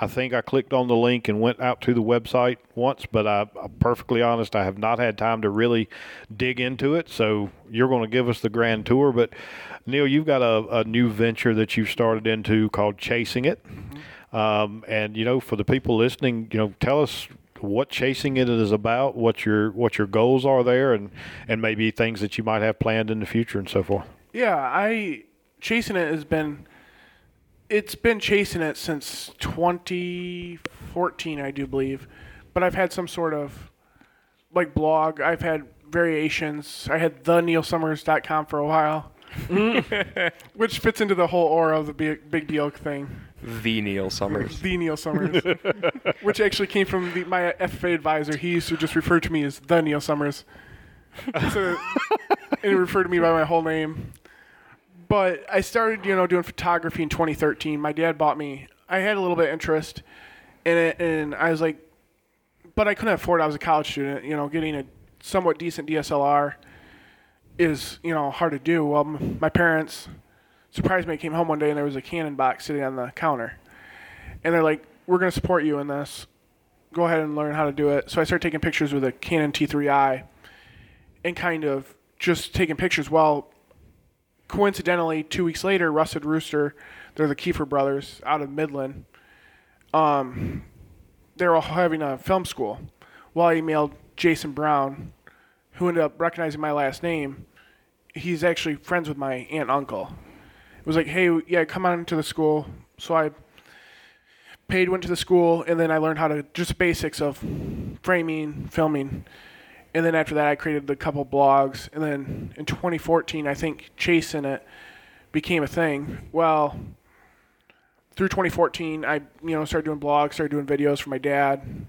I think I clicked on the link and went out to the website once, but I, I'm perfectly honest, I have not had time to really dig into it. So you're going to give us the grand tour. But Neil, you've got a, a new venture that you've started into called Chasing It. Um, and you know, for the people listening, you know, tell us what chasing it is about, what your what your goals are there, and and maybe things that you might have planned in the future and so forth. Yeah, I chasing it has been it's been chasing it since 2014, I do believe. But I've had some sort of like blog. I've had variations. I had the neilsummers.com for a while. which fits into the whole aura of the big, big deal thing. The Neil Summers. The Neil Summers, which actually came from the, my FFA advisor. He used to just refer to me as the Neil Summers, so, and he referred to me by my whole name. But I started, you know, doing photography in 2013. My dad bought me. I had a little bit of interest in it, and I was like, but I couldn't afford. it. I was a college student. You know, getting a somewhat decent DSLR is, you know, hard to do. Well, my parents surprised me. I came home one day and there was a Canon box sitting on the counter, and they're like, "We're going to support you in this. Go ahead and learn how to do it." So I started taking pictures with a Canon T3i, and kind of just taking pictures. Well, coincidentally, two weeks later, Rusted Rooster, they're the Kiefer brothers out of Midland. Um, they're all having a film school. Well, I emailed Jason Brown, who ended up recognizing my last name. He's actually friends with my aunt and uncle. Was like, hey, yeah, come on to the school. So I paid, went to the school, and then I learned how to just basics of framing, filming. And then after that, I created a couple blogs. And then in 2014, I think chasing it became a thing. Well, through 2014, I you know started doing blogs, started doing videos for my dad, and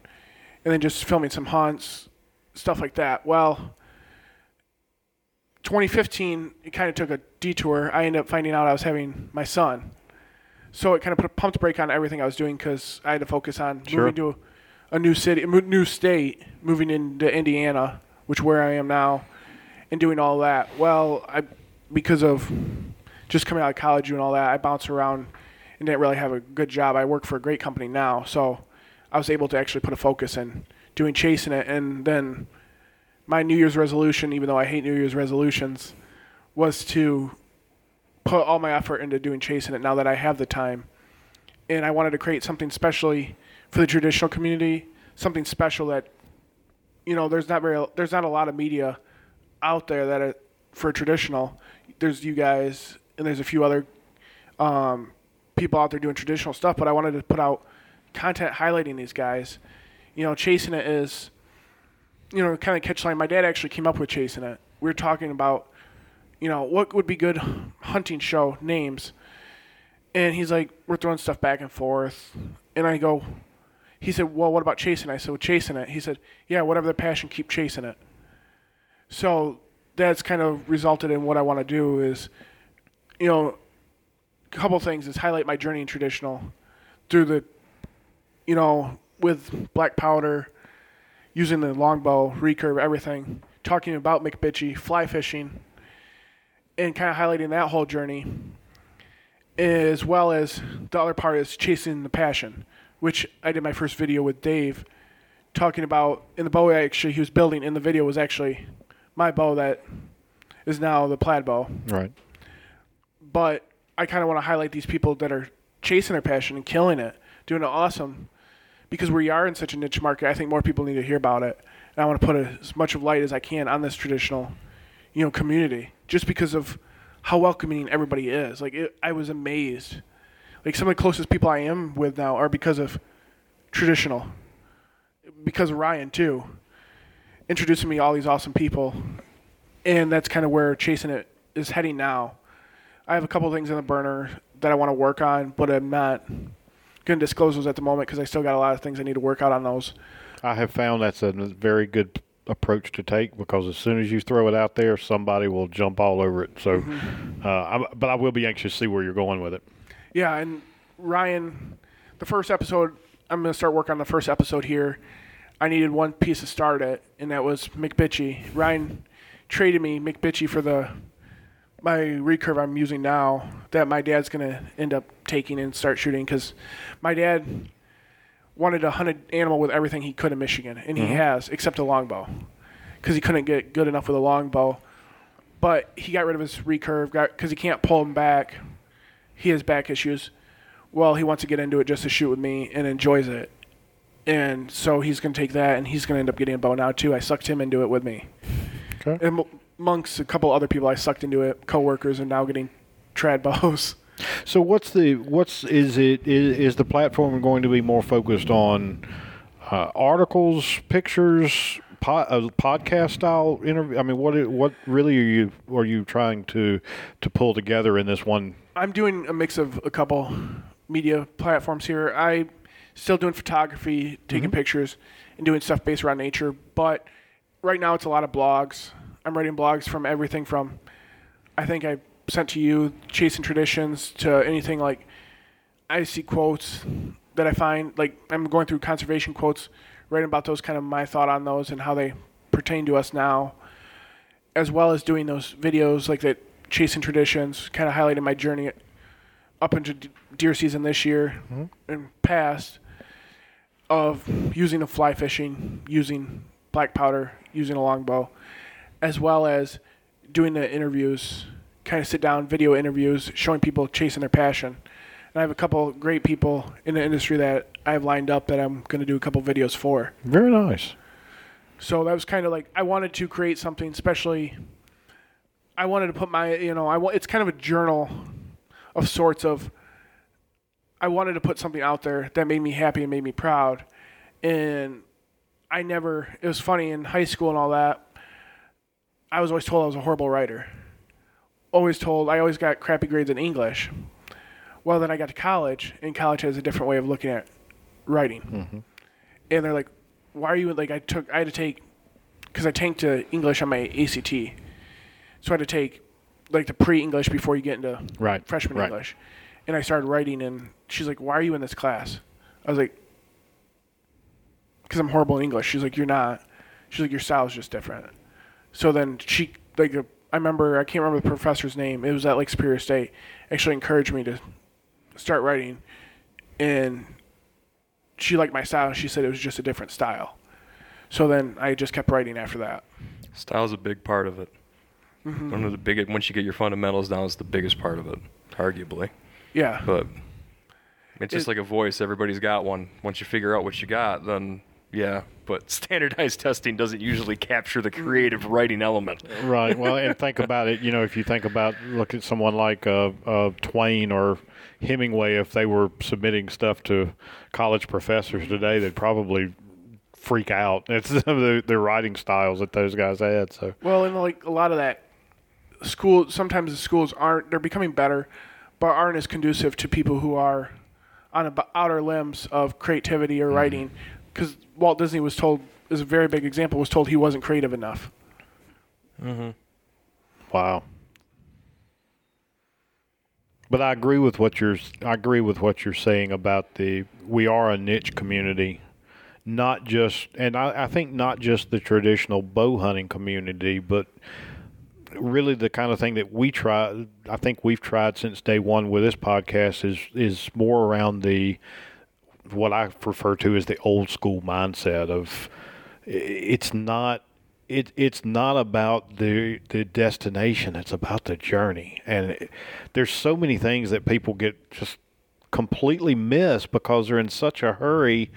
then just filming some hunts, stuff like that. Well, 2015, it kind of took a detour. I ended up finding out I was having my son, so it kind of put a pumped brake on everything I was doing because I had to focus on Sure. moving to a, a new city, a new state, moving into Indiana, which where I am now, and doing all that. Well, I because of just coming out of college and all that, I bounced around and didn't really have a good job. I work for a great company now, so I was able to actually put a focus in doing chasing it. And then my New Year's resolution, even though I hate New Year's resolutions, was to put all my effort into doing chasing it now that I have the time. And I wanted to create something specially for the traditional community, something special that you know, there's not very there's not a lot of media out there that are for traditional. There's you guys and there's a few other um, people out there doing traditional stuff, but I wanted to put out content highlighting these guys. You know, chasing it is, you know, kind of catch line. My dad actually came up with chasing it. We were talking about, you know, what would be good hunting show names, and he's like, we're throwing stuff back and forth, and I go, he said, well, what about chasing? it? I said, well, chasing it. He said, yeah, whatever the passion, keep chasing it. So that's kind of resulted in what I want to do is, you know, a couple things is highlight my journey in traditional through the, you know, with black powder, using the longbow, recurve, everything, talking about McBitchy, fly fishing, and kind of highlighting that whole journey, as well as the other part is chasing the passion, which I did my first video with Dave, talking about in the bow I actually he was building in the video was actually my bow that is now the plaid bow Right. but I kind of want to highlight these people that are chasing their passion and killing it, doing it awesome. Because we are in such a niche market, I think more people need to hear about it. And I want to put as much of light as I can on this traditional, you know, community, just because of how welcoming everybody is. Like it, I was amazed. Like some of the closest people I am with now are because of traditional, because of Ryan too, introducing me all these awesome people, and that's kind of where chasing it is heading now. I have a couple things in the burner that I want to work on, but I'm not going to disclose those at the moment because I still got a lot of things I need to work out on those. I have found that's a very good approach to take because as soon as you throw it out there, somebody will jump all over it. So, uh, I, but I will be anxious to see where you're going with it. Yeah, and Ryan, the first episode, I'm going to start working on the first episode here. I needed one piece to start it, and that was McBitchy. Ryan traded me McBitchy for the my recurve I'm using now that my dad's going to end up taking and start shooting because my dad wanted a hunted animal with everything he could in Michigan, and he mm-hmm. has, except a longbow, because he couldn't get good enough with a longbow. But he got rid of his recurve because he can't pull him back. He has back issues. Well, he wants to get into it just to shoot with me and enjoys it. And so he's going to take that, and he's going to end up getting a bow now too. I sucked him into it with me. Okay. And amongst a couple other people I sucked into it, coworkers, are now getting trad bows. So what's the what's is it is, is the platform going to be more focused on uh, articles, pictures, uh, podcast style interview? I mean, what what really are you are you trying to to pull together in this one? I'm doing a mix of a couple media platforms here. I still doing photography, taking pictures, and doing stuff based around nature. But right now, it's a lot of blogs. I'm writing blogs from everything from, I think I sent to you, chasing traditions to anything like. I see quotes that I find like I'm going through conservation quotes, writing about those kind of my thought on those and how they pertain to us now as well as doing those videos like that chasing traditions kind of highlighting my journey up into deer season this year mm-hmm. and past of using a fly fishing using black powder using a longbow as well as doing the interviews kind of sit down video interviews showing people chasing their passion and i have a couple great people in the industry that i have lined up that i'm going to do a couple videos for Very nice. so that was kind of like I wanted to create something, especially. I wanted to put my, you know, I wa- it's kind of a journal of sorts of. I wanted to put something out there that made me happy and made me proud, and I never. It was funny in high school and all that. I was always told I was a horrible writer. Always told I always got crappy grades in English. Well, then I got to college, and college has a different way of looking at writing. Mm-hmm. And they're like, why are you like I took I had to take because I tanked to English on my ACT, so I had to take like the pre-English before you get into Right, freshman right. English, and I started writing and she's like, why are you in this class? I was like, because I'm horrible in English. She's like, you're not. She's like, your style's just different. So then she like uh, I remember I can't remember the professor's name. It was at Lake Superior State. Actually encouraged me to start writing, and she liked my style. She said it was just a different style. So then I just kept writing after that. Style's a big part of it. Mm-hmm. One of the biggest. Once you get your fundamentals down, is the biggest part of it, arguably. Yeah. But it's just It- like a voice. Everybody's got one. Once you figure out what you got, then yeah, but standardized testing doesn't usually capture the creative writing element. Right. Well, and think about it. You know, if you think about look at someone like uh, uh, Twain or Hemingway, if they were submitting stuff to college professors today, they'd probably freak out. It's some of the, the writing styles that those guys had. So Well, and like a lot of that, school sometimes the schools aren't they're becoming better, but aren't as conducive to people who are on the outer limbs of creativity or writing. Because Walt Disney was told is a very big example was told he wasn't creative enough. Mm-hmm. wow. But I agree with what you're. I agree with what you're saying about the. We are a niche community, not just, and I, I think not just the traditional bow hunting community, but really the kind of thing that we try. I think we've tried since day one with this podcast is is more around the what I refer to as the old school mindset of it's not it it's not about the the destination it's about the journey and it, there's so many things that people get just completely miss because they're in such a hurry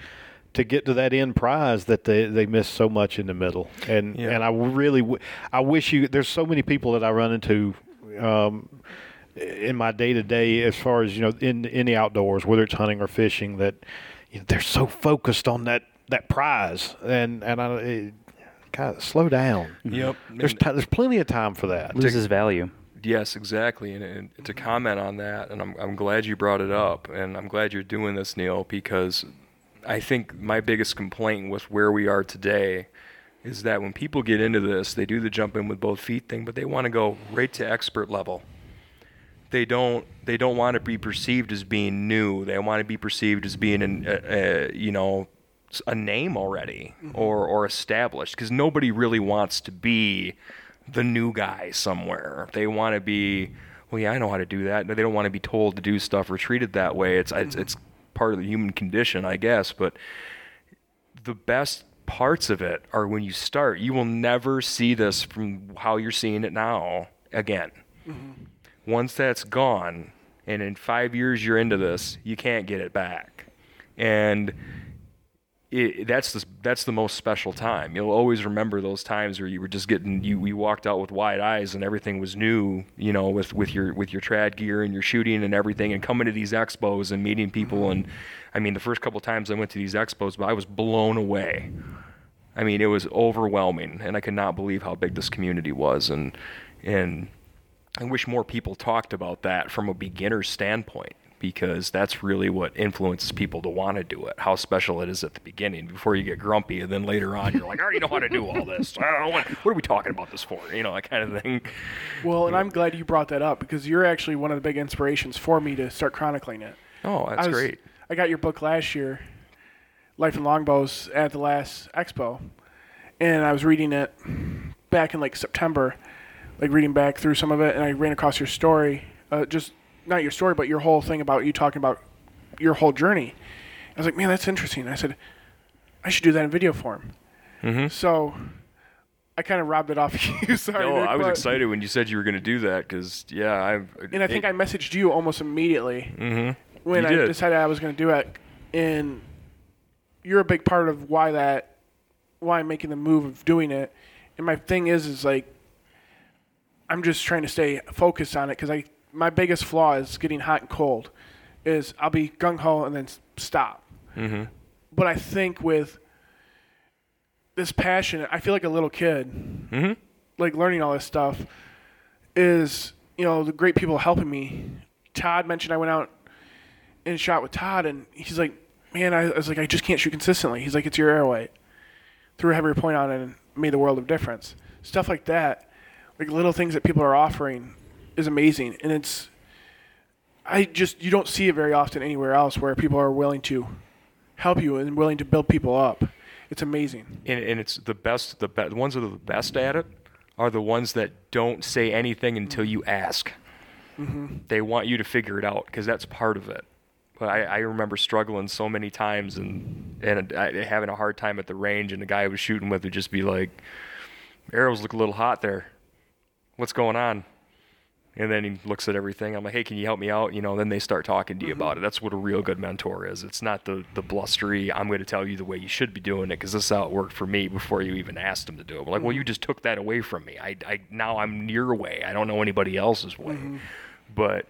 to get to that end prize that they, they miss so much in the middle and Yeah. and I really w- I wish you there's so many people that I run into um, in my day to day, as far as you know, in in the outdoors, whether it's hunting or fishing, that you know, they're so focused on that that prize, and and I, it, God, slow down. Mm-hmm. Yep. There's And- ti there's plenty of time for that. Loses value. Yes, exactly. And, and to comment on that, and I'm, I'm glad you brought it up, and I'm glad you're doing this, Neil, because I think my biggest complaint with where we are today is that when people get into this, they do the jump in with both feet thing, but they want to go right to expert level. They don't. They don't want to be perceived as being new. They want to be perceived as being an, uh, uh, you know, a name already or or established. Because nobody really wants to be the new guy somewhere. They want to be, well, yeah, I know how to do that. They don't want to be told to do stuff or treated that way. It's it's, it's part of the human condition, I guess. But the best parts of it are when you start. You will never see this from how you're seeing it now again. Once that's gone, and in five years you're into this, you can't get it back. And it, that's the that's the most special time. You'll always remember those times where you were just getting you you walked out with wide eyes and everything was new. You know, with with your with your trad gear and your shooting and everything, and coming to these expos and meeting people. And I mean, the first couple times I went to these expos, but I was blown away. I mean, it was overwhelming, and I could not believe how big this community was. And and I wish more people talked about that from a beginner's standpoint because that's really what influences people to want to do it. How special it is at the beginning before you get grumpy, and then later on you're like, I already know how to do all this. I don't know what, what are we talking about this for? You know, that kind of thing. Well, and I'm glad you brought that up because you're actually one of the big inspirations for me to start chronicling it. Oh, that's I was- great. I got your book last year, Life in Longbows, at the last expo, and I was reading it back in like September, like reading back through some of it, and I ran across your story, uh, just not your story, but your whole thing about you talking about your whole journey. I was like, man, that's interesting. I said, I should do that in video form. Mhm. So I kind of robbed it off you. Sorry. No, Nick, I was excited when you said you were going to do that because, yeah, I've. And I think I messaged you almost immediately hmm when You I did. decided I was going to do it, and you're a big part of why that, why I'm making the move of doing it. And my thing is, is like, I'm just trying to stay focused on it because I my biggest flaw is getting hot and cold. Is I'll be gung ho and then stop. hmm But I think with this passion, I feel like a little kid hmm like learning all this stuff is you know the great people helping me. Todd mentioned I went out and shot with Todd, and he's like, "Man, I, I was like, I just can't shoot consistently." He's like, "It's your airway." Threw a heavier point on it and made the world of difference. Stuff like that, like little things that people are offering, is amazing, and it's. I just you don't see it very often anywhere else where people are willing to help you and willing to build people up. It's amazing. and, and it's the best the, be- ones that are the best at it are the ones that don't say anything until you ask mm-hmm. they want you to figure it out because that's part of it but I, I remember struggling so many times and and I, having a hard time at the range and the guy I was shooting with would just be like arrows look a little hot there what's going on And then he looks at everything. I'm like, hey, can you help me out? You know, then they start talking to you about mm-hmm. it. That's what a real good mentor is. It's not the, the blustery, I'm going to tell you the way you should be doing it because this is how it worked for me before you even asked them to do it. But like, well, you mm-hmm. just took that away from me. I, I Now I'm your way. I don't know anybody else's way. Mm-hmm. But,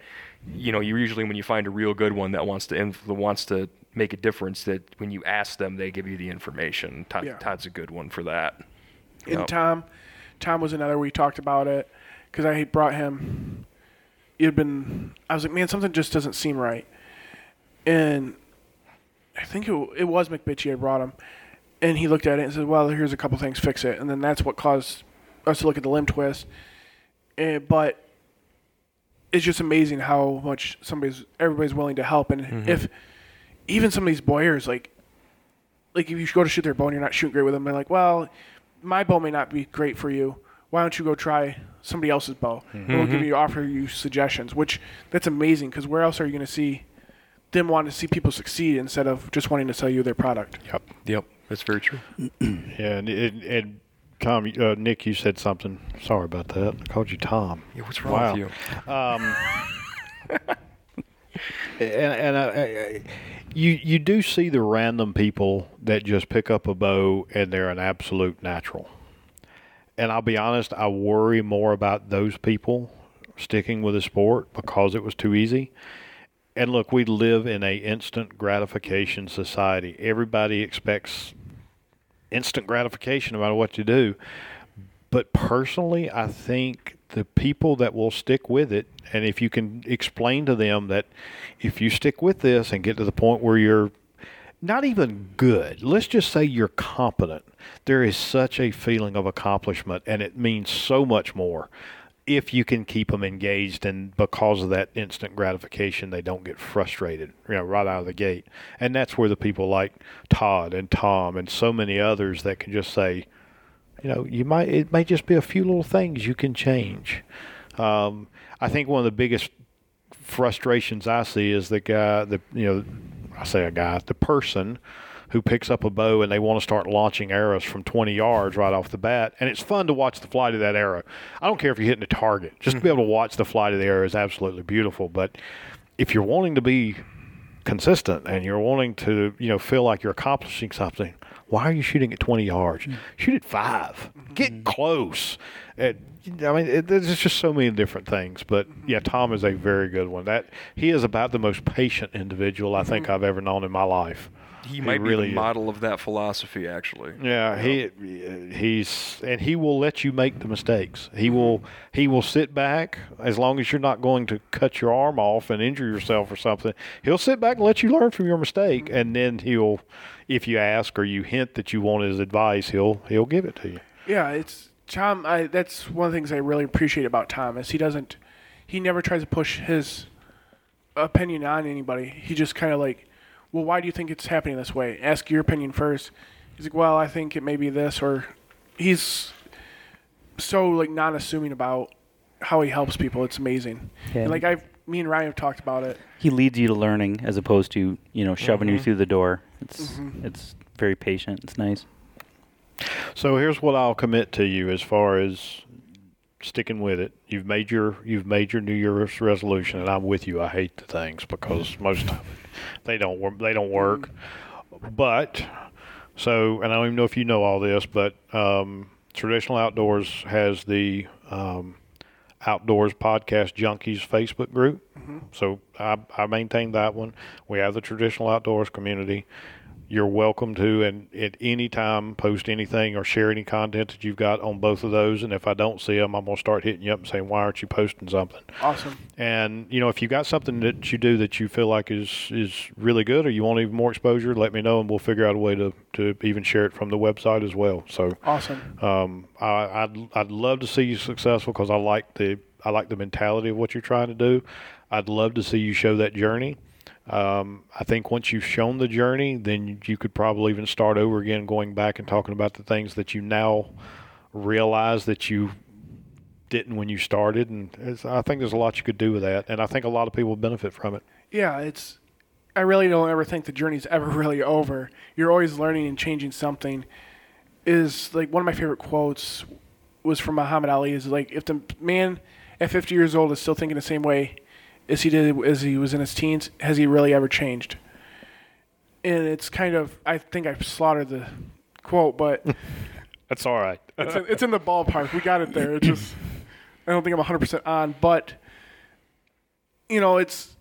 you know, you usually, when you find a real good one that wants to, inf- wants to make a difference, that when you ask them, they give you the information. Todd, Yeah. Todd's a good one for that. And Yep. Tom, Tom was another. We talked about it because I brought him. It had been. I was like, man, something just doesn't seem right. And I think it, it was McBitchy. I brought him, and he looked at it and said, "Well, here's a couple things. Fix it." And then that's what caused us to look at the limb twist. And, but it's just amazing how much somebody's everybody's willing to help, and mm-hmm. if even some of these bowyers like like if you go to shoot their bow and you're not shooting great with them, they're like, well, my bow may not be great for you. Why don't you go try somebody else's bow? And we'll give mm-hmm. you offer you suggestions. Which that's amazing because where else are you going to see them wanting to see people succeed instead of just wanting to sell you their product? Yep. Yep, that's very true. Yeah, and, and, and Tom, uh, Nick, you said something. Sorry about that. I called you Tom. Yeah, what's wrong Wow. with you? Um, and and I, I, you you do see the random people that just pick up a bow and they're an absolute natural. And I'll be honest, I worry more about those people sticking with a sport because it was too easy. And look, we live in a instant gratification society. Everybody expects instant gratification no matter what you do. But personally, I think the people that will stick with it, and if you can explain to them that if you stick with this and get to the point where you're not even good, let's just say you're competent, there is such a feeling of accomplishment, and it means so much more if you can keep them engaged and because of that instant gratification they don't get frustrated you know right out of the gate. And that's where the people like todd and tom and so many others that can just say you know you might it may just be a few little things you can change. Um, i think one of the biggest frustrations i see is the guy the you know i say a guy the person who picks up a bow and they want to start launching arrows from 20 yards right off the bat. And it's fun to watch the flight of that arrow. I don't care if you're hitting a target. Just to be able to watch the flight of the arrow is absolutely beautiful. But if you're wanting to be consistent and you're wanting to, you know, feel like you're accomplishing something, why are you shooting at 20 yards? Mm-hmm. Shoot at 5 mm-hmm. Get close. It, I mean, it, there's just so many different things. But mm-hmm. yeah, Tom is a very good one. That he is about the most patient individual I think I've ever known in my life. He might be really the is. model of that philosophy, actually. Yeah, he he's and he will let you make the mistakes. He will mm-hmm. he will sit back as long as you're not going to cut your arm off and injure yourself or something. He'll sit back and let you learn from your mistake, and then he'll, if you ask or you hint that you want his advice, he'll he'll give it to you. Yeah, it's Tom. I that's one of the things I really appreciate about Tom is he doesn't, he never tries to push his opinion on anybody. He just kind of like, well, why do you think it's happening this way? Ask your opinion first. He's like, well, I think it may be this, or he's so like non-assuming about how he helps people. It's amazing. Yeah. And like I, me and Ryan have talked about it. He leads you to learning as opposed to you know shoving you mm-hmm. through the door. It's mm-hmm. it's very patient. It's nice. So here's what I'll commit to you as far as sticking with it. You've made your you've made your New Year's resolution, and I'm with you. I hate the things because most of they don't work. They don't work. But so, and I don't even know if you know all this, but um, Traditional Outdoors has the um, Outdoors Podcast Junkies Facebook group. So I, I maintain that one. We have the Traditional Outdoors community. You're welcome to, and at any time, post anything or share any content that you've got on both of those. And if I don't see them, I'm gonna start hitting you up and saying, "Why aren't you posting something?" Awesome. And you know, if you got something that you do that you feel like is is really good, or you want even more exposure, let me know, and we'll figure out a way to to even share it from the website as well. So Awesome. um, I, I'd I'd love to see you successful because I like the I like the mentality of what you're trying to do. I'd love to see you show that journey. Um, I think once you've shown the journey, then you could probably even start over again, going back and talking about the things that you now realize that you didn't when you started. And I think there's a lot you could do with that, and I think a lot of people benefit from it. Yeah, it's. I really don't ever think the journey's ever really over. You're always learning and changing something. Is like one of my favorite quotes was from Muhammad Ali. Is like if the man at 50 years old is still thinking the same way as he did as he was in his teens. Has he really ever changed? And it's kind of I think I slaughtered the quote, but That's all right. it's, in, it's in the ballpark. We got it there. It's just I don't think I'm 100 percent on, but you know, it's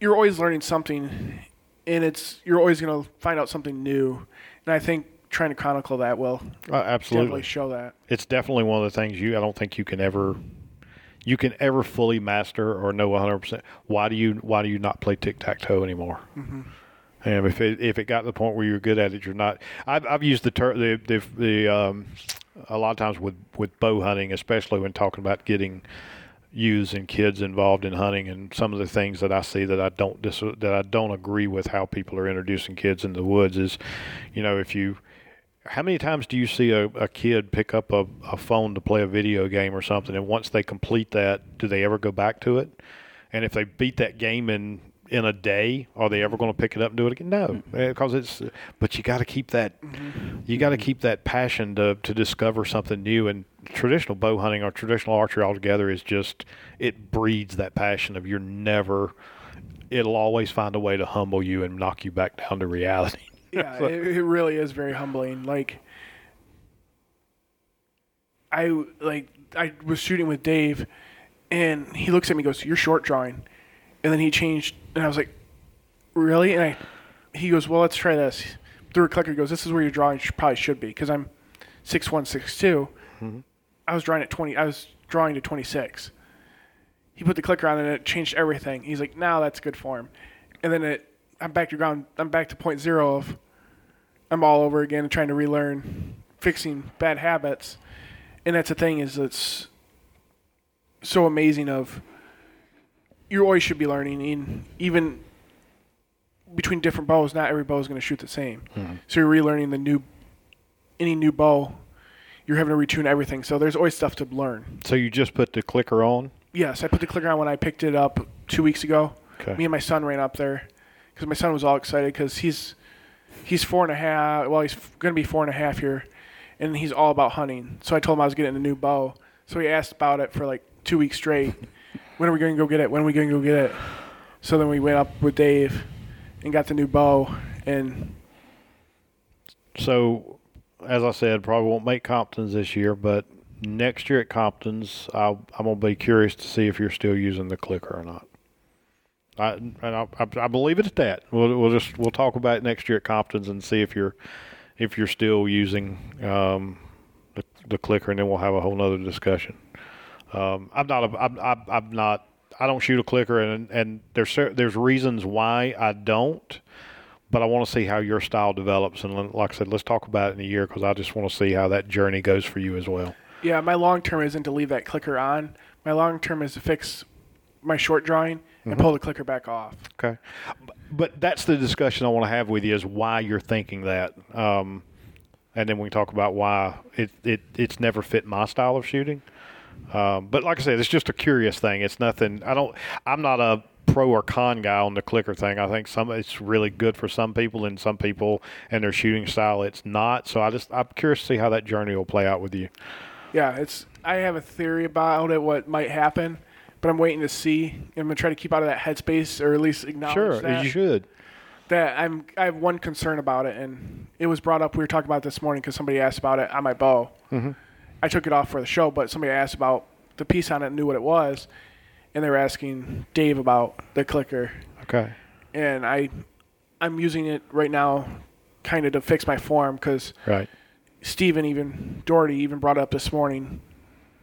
you're always learning something, and it's you're always going to find out something new. And I think trying to chronicle that will Uh, absolutely. show that. It's definitely one of the things you I don't think you can ever you can ever fully master or know 100%. Why do you why do you not play tic-tac-toe anymore? And if it if it got to the point where you're good at it, you're not. I've I've used the ter- the the, the um, a lot of times with with bow hunting, especially when talking about getting youths and kids involved in hunting, and some of the things that I see that I don't dis- that I don't agree with how people are introducing kids into the woods is, you know, if you how many times do you see a, a kid pick up a, a phone to play a video game or something, and once they complete that, do they ever go back to it? And if they beat that game in in a day, are they ever going to pick it up and do it again? No, mm-hmm. eh, because it's. But you got to keep that. Mm-hmm. You got to mm-hmm. keep that passion to to discover something new. And traditional bow hunting or traditional archery altogether is just it breeds that passion of you're never. It'll always find a way to humble you and knock you back down to reality. Yeah, it, it really is very humbling. Like, I like I was shooting with Dave, and he looks at me, and goes, "You're short drawing," and then he changed, and I was like, "Really?" And I, he goes, "Well, let's try this." Threw a clicker, he goes, "This is where your drawing sh- probably should be," because I'm six one, six two. Mm-hmm. I was drawing at twenty. I was drawing to twenty six. He put the clicker on and it changed everything. He's like, "Now that's good form," and then it. I'm back to ground. I'm back to point zero of I'm all over again and trying to relearn fixing bad habits. And that's the thing is it's so amazing of you always should be learning in even between different bows, not every bow is going to shoot the same. Mm-hmm. So you're relearning the new any new bow, you're having to retune everything. So there's always stuff to learn. So you just put the clicker on. Yes, I put the clicker on when I picked it up two weeks ago. Okay. Me and my son ran up there because my son was all excited because he's he's four and a half. Well, he's going to be four and a half here, and he's all about hunting. So I told him I was getting a new bow. So he asked about it for like two weeks straight. when are we going to go get it? When are we going to go get it? So then we went up with Dave and got the new bow, and So, as I said, probably won't make Compton's this year, but next year at Compton's, I'll, I'm gonna be curious to see if you're still using the clicker or not. I and I, I, believe it at that. We'll, we'll just we'll talk about it next year at Compton's and see if you're if you're still using um, the, the clicker, and then we'll have a whole other discussion. Um, I'm not a, I'm, I'm, I'm not I don't shoot a clicker, and and there's there's reasons why I don't but I want to see how your style develops. And like I said, let's talk about it in a year because I just want to see how that journey goes for you as well. yeah, my long term isn't to leave that clicker on. My long term is to fix my short drawing and pull the clicker back off. Okay, but that's the discussion I want to have with you is why you're thinking that, um, and then we can talk about why it, it it's never fit my style of shooting. Um, but like I said, it's just a curious thing. It's nothing. I don't. I'm not a pro or con guy on the clicker thing. I think some it's really good for some people, and some people and their shooting style it's not. So I just I'm curious to see how that journey will play out with you. Yeah, it's. I have a theory about it, what might happen, but I'm waiting to see. I'm gonna try to keep out of that headspace, or at least acknowledge Sure, that. you should. That I'm. I have one concern about it, and it was brought up. We were talking about it this morning because somebody asked about it on my bow. Mm-hmm. I took it off for the show, but somebody asked about the piece on it, and knew what it was, and they were asking Dave about the clicker, Okay. and I, I'm using it right now, kind of to fix my form because Right. Steven even Doherty even brought it up this morning.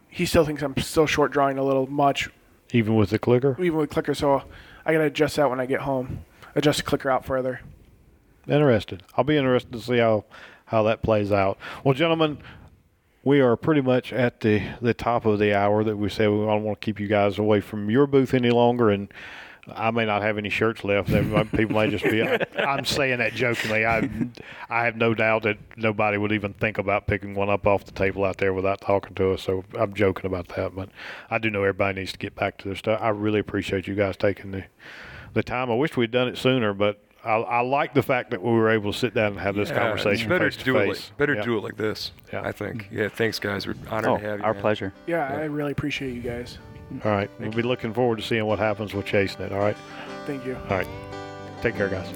He still thinks I'm still short drawing a little much, Even with the clicker. even with clicker. So I gotta adjust that when I get home. Adjust the clicker out further. Interested. I'll be interested to see how how that plays out. Well, gentlemen, we are pretty much at the the top of the hour that we said we don't want to keep you guys away from your booth any longer and. I may not have any shirts left. There People may just be. I'm saying that jokingly. I, I have no doubt that nobody would even think about picking one up off the table out there without talking to us. So I'm joking about that, but I do know everybody needs to get back to their stuff. I really appreciate you guys taking the the time. I wish we'd done it sooner, but I, I like the fact that we were able to sit down and have this Yeah, conversation It's better face to to do it. Like, better Yeah. do it like this. Yeah. I think. Yeah. Thanks, guys. We're honored Oh, to have you. our man. pleasure. Yeah, I really appreciate you guys. All right. We'll be looking forward to seeing what happens with chasing it. All right. Thank you. All right. Take care, guys.